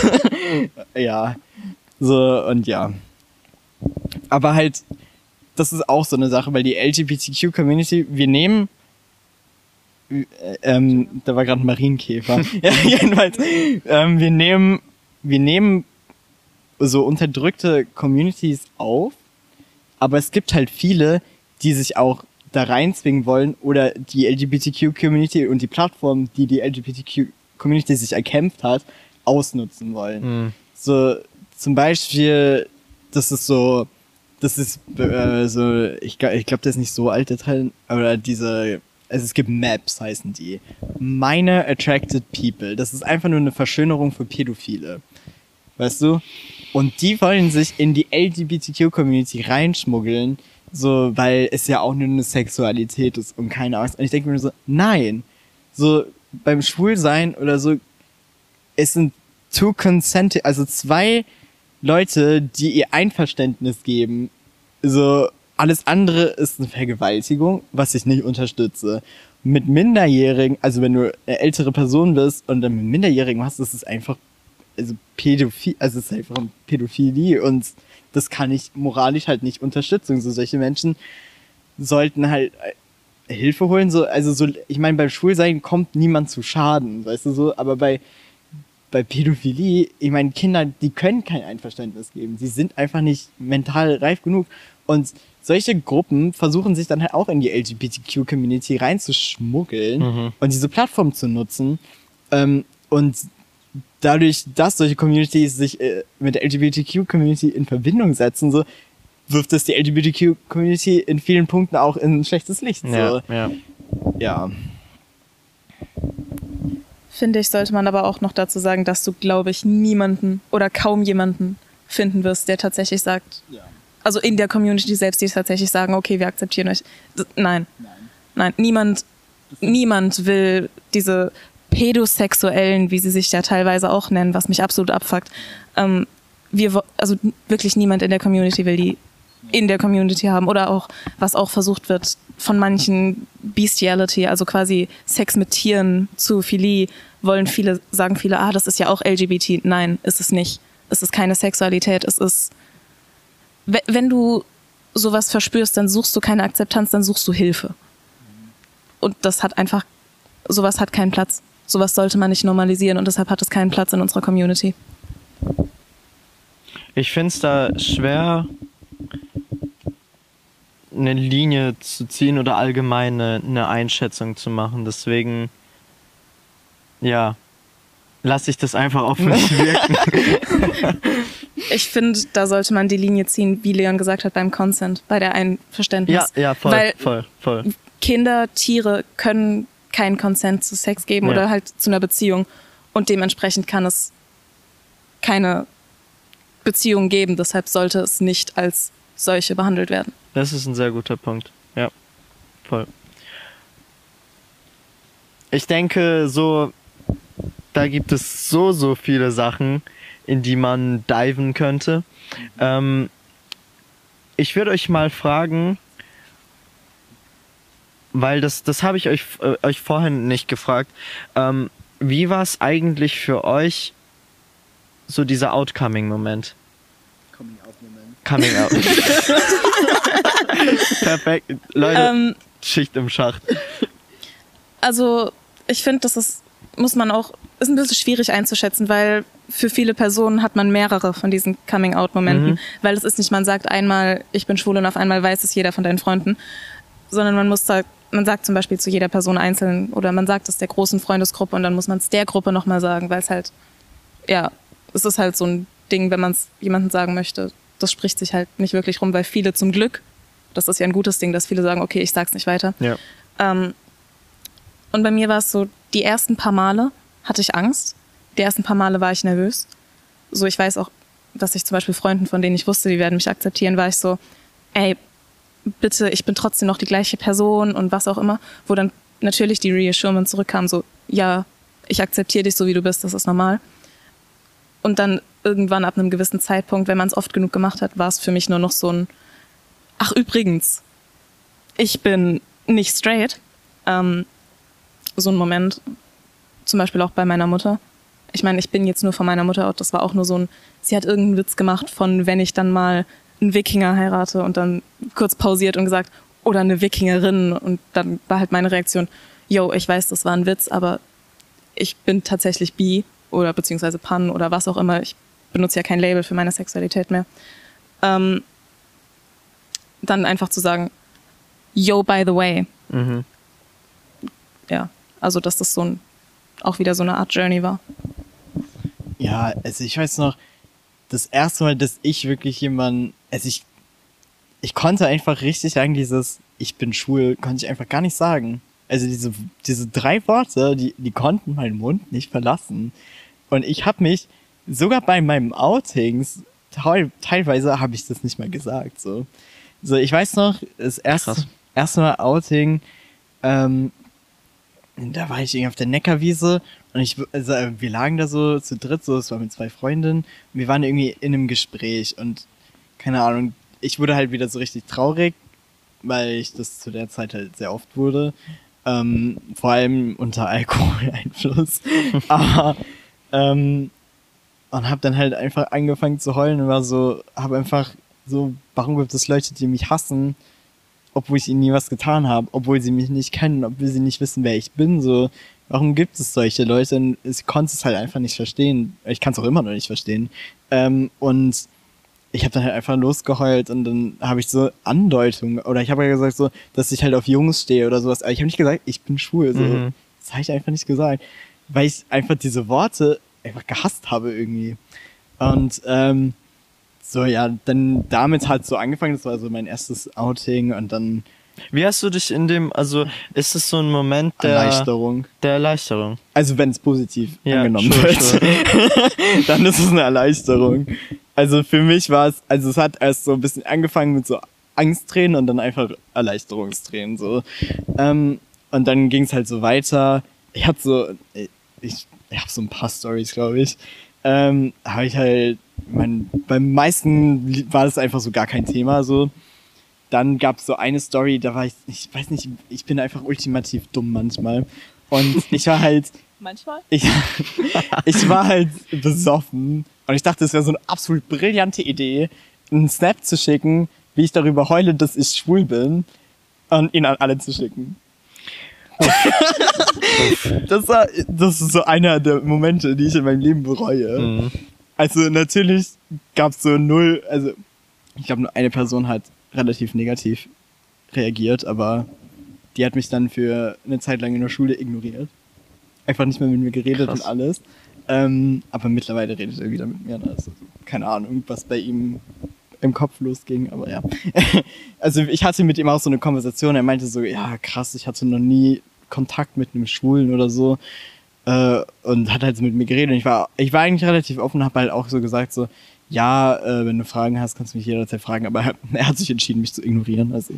ja, so und ja. Aber halt, das ist auch so eine Sache, weil die LGBTQ-Community, wir nehmen äh, ähm, da war gerade ein Marienkäfer. ja, jedenfalls, ähm, wir nehmen, wir nehmen so unterdrückte Communities auf, aber es gibt halt viele, die sich auch da reinzwingen wollen oder die LGBTQ-Community und die Plattform, die die LGBTQ-Community sich erkämpft hat, ausnutzen wollen.
Mhm.
So, zum Beispiel, das ist so, das ist äh, so, ich, ich glaube, das ist nicht so alt, der Teil, oder diese, also es gibt Maps, heißen die. Minor Attracted People. Das ist einfach nur eine Verschönerung für Pädophile. Weißt du? Und die wollen sich in die LGBTQ-Community reinschmuggeln, so, weil es ja auch nur eine Sexualität ist und keine Angst. Und ich denke mir so, nein. So, beim Schwulsein oder so, es sind two consenting, also zwei Leute, die ihr Einverständnis geben. So, alles andere ist eine Vergewaltigung, was ich nicht unterstütze. Mit Minderjährigen, also wenn du eine ältere Person bist und dann mit Minderjährigen machst, ist einfach, also Pädophil, also es ist einfach eine Pädophilie und das kann ich moralisch halt nicht unterstützen. So solche Menschen sollten halt äh, Hilfe holen, so, also so, ich meine, beim Schwulsein kommt niemand zu Schaden, weißt du so, aber bei, bei Pädophilie, ich meine, Kinder, die können kein Einverständnis geben. Sie sind einfach nicht mental reif genug. Und solche Gruppen versuchen sich dann halt auch in die LGBTQ-Community reinzuschmuggeln und diese Plattform zu nutzen. Ähm, und dadurch, dass solche Communities sich äh, mit der LGBTQ-Community in Verbindung setzen, so wirft es die LGBTQ-Community in vielen Punkten auch in ein schlechtes Licht. So.
Ja, ja.
ja.
Finde ich, sollte man aber auch noch dazu sagen, dass du, glaube ich, niemanden oder kaum jemanden finden wirst, der tatsächlich sagt,
Ja.
also in der Community selbst, die tatsächlich sagen, okay, wir akzeptieren euch. D- Nein. Nein. niemand, niemand will diese Pädosexuellen, wie sie sich ja teilweise auch nennen, was mich absolut abfuckt. Ähm, wir, also wirklich niemand in der Community will die in der Community haben oder auch, was auch versucht wird, von manchen Bestiality, also quasi Sex mit Tieren, Zoophilie, wollen viele, sagen viele, ah, das ist ja auch LGBT. Nein, ist es nicht. Es ist keine Sexualität, es ist we- wenn du sowas verspürst, dann suchst du keine Akzeptanz, dann suchst du Hilfe. Und das hat einfach, sowas hat keinen Platz. Sowas sollte man nicht normalisieren und deshalb hat es keinen Platz in unserer Community.
Ich finde es da schwer, eine Linie zu ziehen oder allgemein eine, eine Einschätzung zu machen. Deswegen, ja, lasse ich das einfach auf mich wirken.
Ich finde, da sollte man die Linie ziehen, wie Leon gesagt hat, beim Consent, bei der Einverständnis.
ja, ja, voll,
Weil
voll, voll.
Kinder, Tiere können keinen Consent zu Sex geben
Ja.
oder halt zu einer Beziehung. Und dementsprechend kann es keine Beziehung geben. Deshalb sollte es nicht als solche behandelt werden.
Das ist ein sehr guter Punkt. Ja, voll. Ich denke, so, da gibt es so, so viele Sachen, in die man diven könnte. Ähm, ich würde euch mal fragen, weil das, das habe ich euch, äh, euch vorhin nicht gefragt. Ähm, wie war es eigentlich für euch, so dieser Outcoming-Moment? Coming out. Perfekt. Leute,
Ähm,
Schicht im Schacht.
also ich finde, das ist, muss man auch, ist ein bisschen schwierig einzuschätzen, weil für viele Personen hat man mehrere von diesen Coming-out-Momenten,
Mhm.
weil es ist nicht, man sagt einmal, ich bin schwul und auf einmal weiß es jeder von deinen Freunden, sondern man muss da, man sagt zum Beispiel zu jeder Person einzeln oder man sagt es der großen Freundesgruppe und dann muss man es der Gruppe nochmal sagen, weil es halt, ja, es ist halt so ein Ding, wenn man es jemandem sagen möchte, das spricht sich halt nicht wirklich rum, weil viele zum Glück, das ist ja ein gutes Ding, dass viele sagen, okay, ich sag's nicht weiter.
Ja.
Ähm, und bei mir war es so, die ersten paar Male hatte ich Angst. Die ersten paar Male war ich nervös. So, ich weiß auch, dass ich zum Beispiel Freunden, von denen ich wusste, die werden mich akzeptieren, war ich so, ey, bitte, ich bin trotzdem noch die gleiche Person und was auch immer. Wo dann natürlich die Reassurance zurückkam, so, ja, ich akzeptiere dich so, wie du bist, das ist normal. Und dann irgendwann ab einem gewissen Zeitpunkt, wenn man es oft genug gemacht hat, war es für mich nur noch so ein, ach übrigens, ich bin nicht straight. Ähm, so ein Moment, zum Beispiel auch bei meiner Mutter. Ich meine, ich bin jetzt nur von meiner Mutter out. Das war auch nur so ein, sie hat irgendeinen Witz gemacht von, wenn ich dann mal einen Wikinger heirate und dann kurz pausiert und gesagt, oder eine Wikingerin. Und dann war halt meine Reaktion, yo, ich weiß, das war ein Witz, aber ich bin tatsächlich bi oder beziehungsweise pan oder was auch immer. Ich benutze ja kein Label für meine Sexualität mehr. Ähm, dann einfach zu sagen, yo, by the way.
Mhm.
Ja, also dass das so ein, auch wieder so eine Art Journey war.
Ja, also ich weiß noch, das erste Mal, dass ich wirklich jemanden, also ich, ich konnte einfach richtig sagen, dieses Ich bin schwul, konnte ich einfach gar nicht sagen. Also diese, diese drei Worte, die, die konnten meinen Mund nicht verlassen. Und ich habe mich, sogar bei meinem Outings, teil, teilweise habe ich das nicht mal gesagt. So, so ich weiß noch, das erste,
Krass.
erste Mal Outing, ähm, da war ich irgendwie auf der Neckarwiese und ich, also wir lagen da so zu dritt, so, es war mit zwei Freundinnen und wir waren irgendwie in einem Gespräch und keine Ahnung, ich wurde halt wieder so richtig traurig, weil ich das zu der Zeit halt sehr oft wurde, ähm, vor allem unter Alkoholeinfluss, aber ähm, und hab dann halt einfach angefangen zu heulen und war so, hab einfach so, warum gibt es Leute, die mich hassen? obwohl ich ihnen nie was getan habe, obwohl sie mich nicht kennen, obwohl sie nicht wissen, wer ich bin, so, warum gibt es solche Leute? Und ich konnte es halt einfach nicht verstehen. Ich kann es auch immer noch nicht verstehen. Ähm, und ich habe dann halt einfach losgeheult und dann habe ich so Andeutungen, oder ich habe ja gesagt so, dass ich halt auf Jungs stehe oder sowas, aber ich habe nicht gesagt, ich bin schwul, so.
Mhm.
Das habe ich einfach nicht gesagt, weil ich einfach diese Worte einfach gehasst habe irgendwie. Und ähm, so, ja, dann damit hat so angefangen, das war so mein erstes Outing und dann
Wie hast du dich in dem, also ist es so ein Moment der
Erleichterung.
Der Erleichterung.
Also wenn es positiv
Ja,
angenommen
sure,
wird,
sure.
dann ist es eine Erleichterung. Also für mich war es, also es hat erst so ein bisschen angefangen mit so Angsttränen und dann einfach Erleichterungstränen so. Ähm, und dann ging es halt so weiter. Ich hatte so, ich, ich habe so ein paar Stories, glaube ich. Ähm, habe ich halt, mein, beim meisten war das einfach so gar kein Thema so. Dann gab es so eine Story, da war ich, ich weiß nicht, ich bin einfach ultimativ dumm manchmal. Und ich war halt,
Manchmal?
ich, ich war halt besoffen und ich dachte, es wäre so eine absolut brillante Idee, einen Snap zu schicken, wie ich darüber heule, dass ich schwul bin und ihn an alle zu schicken. das, war, das ist so einer der Momente, die ich in meinem Leben bereue.
Mhm.
Also natürlich gab es so null, also ich glaube nur eine Person hat relativ negativ reagiert, aber die hat mich dann für eine Zeit lang in der Schule ignoriert. Einfach nicht mehr mit mir geredet
Krass.
und alles. Ähm, aber mittlerweile redet er wieder mit mir. Also, keine Ahnung, was bei ihm im Kopf losging, aber ja. also ich hatte mit ihm auch so eine Konversation. Er meinte so, ja krass, ich hatte noch nie Kontakt mit einem Schwulen oder so. Äh, und hat halt so mit mir geredet. Und ich war, ich war eigentlich relativ offen, habe halt auch so gesagt so, ja, äh, wenn du Fragen hast, kannst du mich jederzeit fragen. Aber er, hat sich entschieden, mich zu ignorieren. Also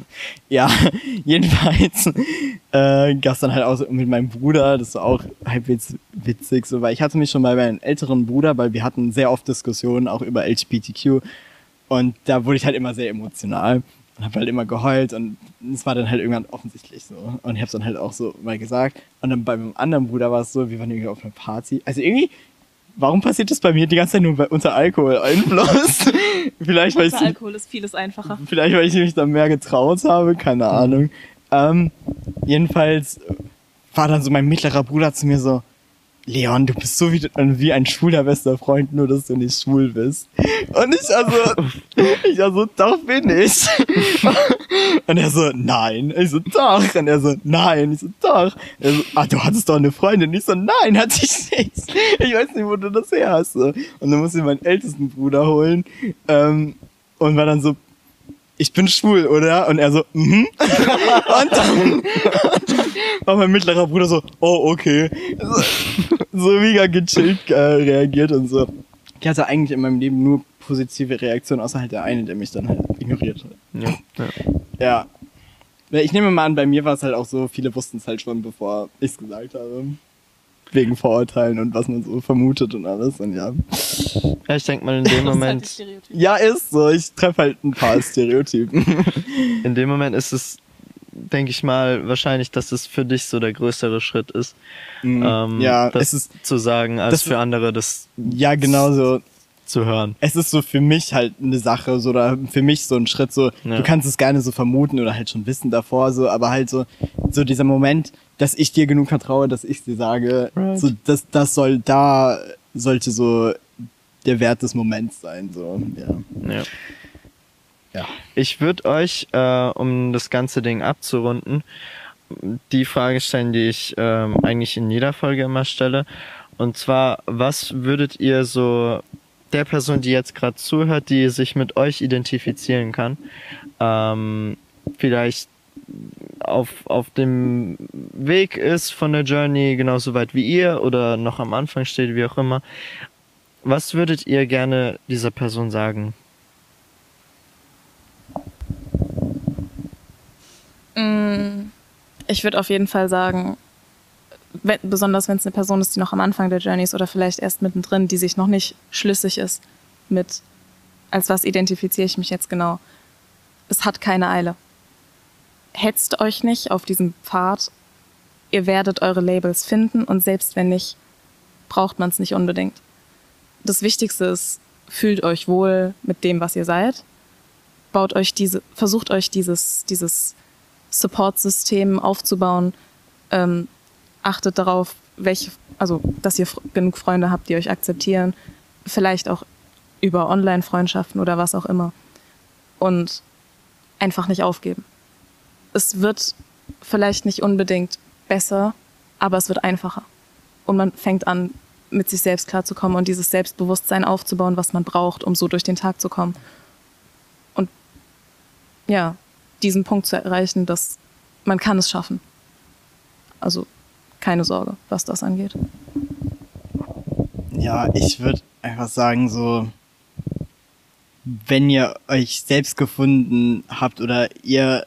ja, jedenfalls äh, gab es dann halt auch mit meinem Bruder, das war auch halbwegs witzig, so, weil ich hatte mich schon mal bei meinem älteren Bruder, weil wir hatten sehr oft Diskussionen auch über LGBTQ und da wurde ich halt immer sehr emotional und habe halt immer geheult und es war dann halt irgendwann offensichtlich so und ich habe dann halt auch so mal gesagt und dann bei meinem anderen Bruder war es so, wir waren irgendwie auf einer Party, also irgendwie warum passiert das bei mir die ganze Zeit nur bei, unter Alkoholeinfluss? vielleicht, weil ich,
Unter Alkohol ist vieles einfacher.
vielleicht, weil ich mich da mehr getraut habe, keine Ahnung. Ähm, jedenfalls war dann so mein mittlerer Bruder zu mir so, Leon, du bist so wie, wie ein schwuler bester Freund, nur dass du nicht schwul bist. Und ich also, ich also, doch bin ich. Und er so, nein. Ich so, doch. Und er so, nein. Ich so, doch. Er so, ah, du hattest doch eine Freundin. Ich so, nein, hatte ich nicht. Ich weiß nicht, wo du das her hast. Und dann musste ich meinen ältesten Bruder holen. Ähm, und war dann so, ich bin schwul, oder? Und er so, mhm. und, dann, und dann war mein mittlerer Bruder so, oh, okay. So, so mega gechillt äh, reagiert und so. Ich hatte eigentlich in meinem Leben nur positive Reaktionen, außer halt der eine, der mich dann halt ignoriert hat.
Ja, ja.
Ja. Ich nehme mal an, bei mir war es halt auch so, viele wussten es halt schon, bevor ich es gesagt habe. Wegen Vorurteilen und was man so vermutet und alles. Und ja.
ja ich denke mal in dem
halt
Moment,
Stereotype.
Ja, ist so. Ich treffe halt ein paar Stereotypen.
in dem Moment ist es, denke ich mal, wahrscheinlich, dass es für dich so der größere Schritt ist, ähm,
Mhm. ja,
das
es ist,
zu sagen, als
das-
für andere das
ja, genau so.
Zu hören.
es ist so für mich halt eine Sache, so oder für mich so ein Schritt, so
Ja.
du kannst es gerne so vermuten oder halt schon wissen davor, so, aber halt so, so dieser Moment, dass ich dir genug vertraue, dass ich dir sage,
Right.
so das, das soll da sollte so der Wert des Moments sein, so ja.
Ja.
Ja.
Ich würde euch, äh, um das ganze Ding abzurunden, die Frage stellen, die ich ähm, eigentlich in jeder Folge immer stelle. Und zwar, was würdet ihr so der Person, die jetzt gerade zuhört, die sich mit euch identifizieren kann, ähm, vielleicht auf, auf dem Weg ist von der Journey genauso weit wie ihr oder noch am Anfang steht, wie auch immer. Was würdet ihr gerne dieser Person sagen?
Mm, Ich würde auf jeden Fall sagen, wenn, besonders wenn es eine Person ist, die noch am Anfang der Journey ist oder vielleicht erst mittendrin, die sich noch nicht schlüssig ist mit, als was identifiziere ich mich jetzt genau. Es hat keine Eile. Hetzt euch nicht auf diesem Pfad. Ihr werdet eure Labels finden und selbst wenn nicht, braucht man es nicht unbedingt. Das Wichtigste ist, fühlt euch wohl mit dem, was ihr seid. Baut euch diese, versucht euch dieses, dieses Support-System aufzubauen. Ähm, achtet darauf, welche, also, dass ihr genug Freunde habt, die euch akzeptieren. Vielleicht auch über Online-Freundschaften oder was auch immer. Und einfach nicht aufgeben. Es wird vielleicht nicht unbedingt besser, aber es wird einfacher. Und man fängt an, mit sich selbst klarzukommen und dieses Selbstbewusstsein aufzubauen, was man braucht, um so durch den Tag zu kommen. Und ja, diesen Punkt zu erreichen, dass man kann es schaffen. Also keine Sorge, was das angeht.
Ja, ich würde einfach sagen, so, wenn ihr euch selbst gefunden habt oder ihr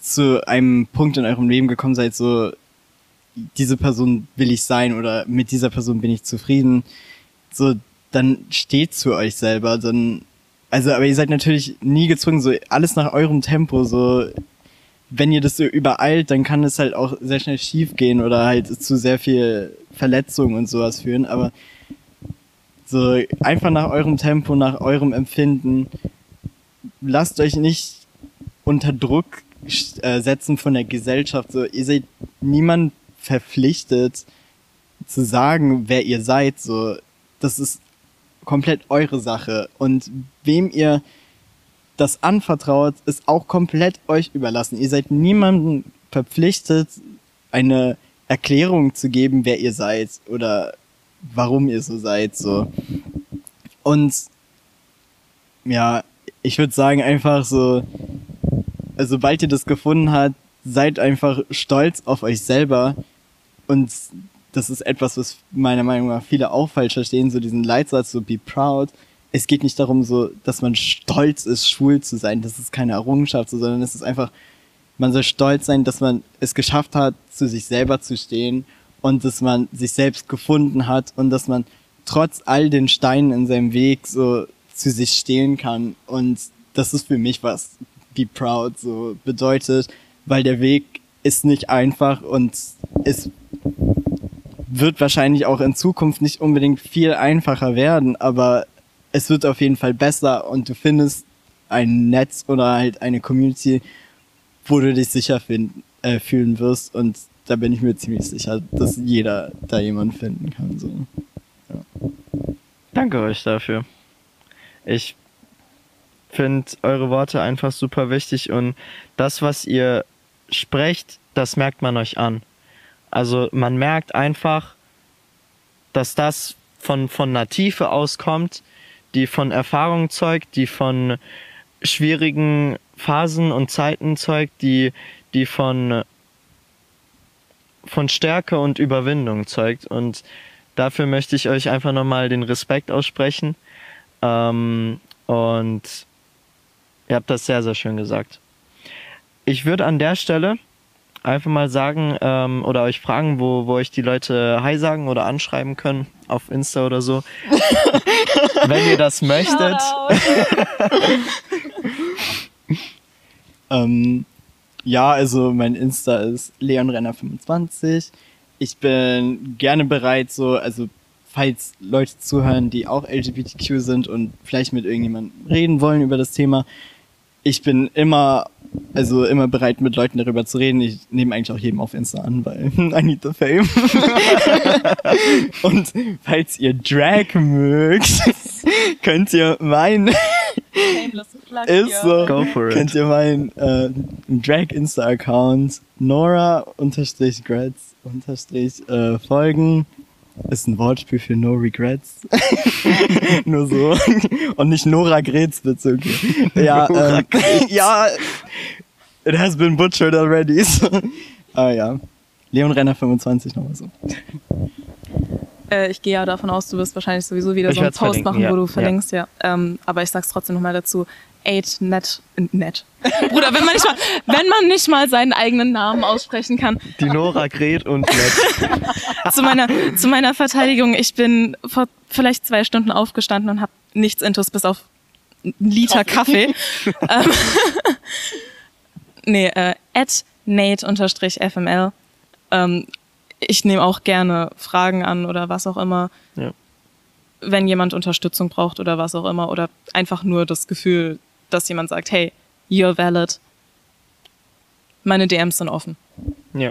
zu einem Punkt in eurem Leben gekommen seid, so, diese Person will ich sein oder mit dieser Person bin ich zufrieden, so, dann steht zu euch selber, dann, also, aber ihr seid natürlich nie gezwungen, so, alles nach eurem Tempo, so, wenn ihr das so übereilt, dann kann es halt auch sehr schnell schief gehen oder halt zu sehr viel Verletzungen und sowas führen. Aber so einfach nach eurem Tempo, nach eurem Empfinden, lasst euch nicht unter Druck äh, setzen von der Gesellschaft. So, ihr seid niemand verpflichtet zu sagen, wer ihr seid. So, das ist komplett eure Sache. Und wem ihr das anvertraut, ist auch komplett euch überlassen. Ihr seid niemandem verpflichtet, eine Erklärung zu geben, wer ihr seid oder warum ihr so seid. So. Und ja, ich würde sagen, einfach so, also sobald ihr das gefunden habt, seid einfach stolz auf euch selber. Und das ist etwas, was meiner Meinung nach viele auch falsch verstehen, so diesen Leitsatz, so be proud es geht nicht darum, so, dass man stolz ist, schwul zu sein. Das ist keine Errungenschaft, so, sondern es ist einfach, man soll stolz sein, dass man es geschafft hat, zu sich selber zu stehen und dass man sich selbst gefunden hat und dass man trotz all den Steinen in seinem Weg so zu sich stehen kann. Und das ist für mich was Be Proud so bedeutet, weil der Weg ist nicht einfach und es wird wahrscheinlich auch in Zukunft nicht unbedingt viel einfacher werden, aber es wird auf jeden Fall besser und du findest ein Netz oder halt eine Community, wo du dich sicher finden, äh, fühlen wirst und da bin ich mir ziemlich sicher, dass jeder da jemanden finden kann. So.
Danke euch dafür. Ich finde eure Worte einfach super wichtig und das, was ihr sprecht, das merkt man euch an. Also man merkt einfach, dass das von, von einer Tiefe auskommt, die von Erfahrung zeugt, die von schwierigen Phasen und Zeiten zeugt, die, die von, von Stärke und Überwindung zeugt. Und dafür möchte ich euch einfach nochmal den Respekt aussprechen. Ähm, und ihr habt das sehr, sehr schön gesagt. Ich würde an der Stelle einfach mal sagen ähm, oder euch fragen, wo, wo euch die Leute Hi sagen oder anschreiben können auf Insta oder so. Wenn ihr das möchtet.
ähm, ja, also mein Insta ist leonrenner25. Ich bin gerne bereit, so, also falls Leute zuhören, die auch LGBTQ sind und vielleicht mit irgendjemandem reden wollen über das Thema, ich bin immer, also immer bereit, mit Leuten darüber zu reden. Ich nehme eigentlich auch jedem auf Insta an, weil I need the fame. Und falls ihr Drag mögt, könnt ihr mein ist so,
Go for it.
könnt ihr meinen äh, Drag Insta Account Nora unterstrich Gretz unterstrich äh, folgen. Ist ein Wortspiel für No Regrets. Nur so. Und nicht Nora Gretz, bitte. Okay. Ja, ähm, ja, it has been butchered already. So. Ah ja. Leon Renner 25 nochmal so.
Äh, ich gehe ja davon aus, du wirst wahrscheinlich sowieso wieder
Ich
so einen Post machen,
ja.
wo du verlinkst, ja. Ähm, aber ich sag's trotzdem nochmal dazu. Eight net, net. Bruder, wenn man nicht mal, wenn man nicht mal seinen eigenen Namen aussprechen kann.
Die Nora Gret und Nett.
Zu meiner, zu meiner Verteidigung, ich bin vor vielleicht zwei Stunden aufgestanden und habe nichts intus bis auf einen Liter Kaffee. ähm, nee, äh, at Nate-FML. Ähm, ich nehme auch gerne Fragen an oder was auch immer.
Ja.
Wenn jemand Unterstützung braucht oder was auch immer. Oder einfach nur das Gefühl, dass jemand sagt, hey, you're valid. Meine DMs sind offen.
Ja.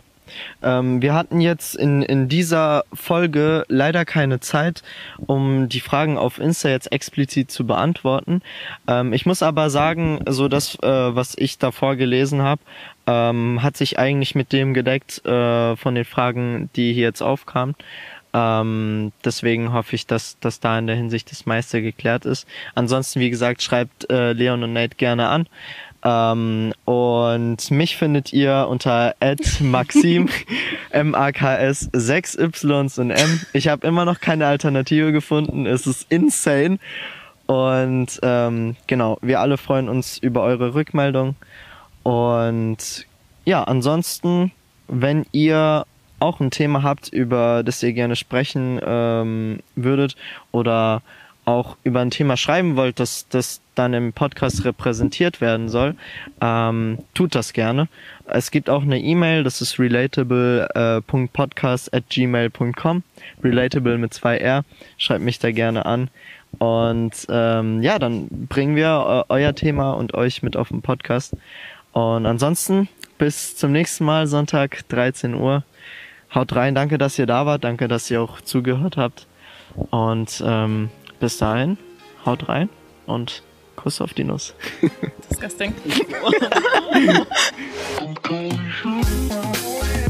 Ähm, wir hatten jetzt in, in dieser Folge leider keine Zeit, um die Fragen auf Insta jetzt explizit zu beantworten. Ähm, ich muss aber sagen, so das, äh, was ich davor gelesen habe, ähm, hat sich eigentlich mit dem gedeckt äh, von den Fragen, die hier jetzt aufkamen. Ähm, deswegen hoffe ich, dass, dass da in der Hinsicht das meiste geklärt ist. Ansonsten, wie gesagt, schreibt äh, Leon und Nate gerne an. Ähm, und mich findet ihr unter @maxim M-A-K-S 6 Ys und M. Ich habe immer noch keine Alternative gefunden. Es ist insane. Und ähm, genau, wir alle freuen uns über eure Rückmeldung. Und ja, ansonsten, wenn ihr auch ein Thema habt, über das ihr gerne sprechen ähm, würdet oder auch über ein Thema schreiben wollt, das, das dann im Podcast repräsentiert werden soll, ähm, tut das gerne. Es gibt auch eine E-Mail, das ist relatable.podcast at gmail.com. Relatable mit zwei R. Schreibt mich da gerne an. Und ähm, ja, dann bringen wir äh, euer Thema und euch mit auf den Podcast. Und ansonsten bis zum nächsten Mal, Sonntag, 13 Uhr haut rein, danke, dass ihr da wart, danke, dass ihr auch zugehört habt. Und ähm, bis dahin, haut rein und Kuss auf die Nuss.
Disgusting.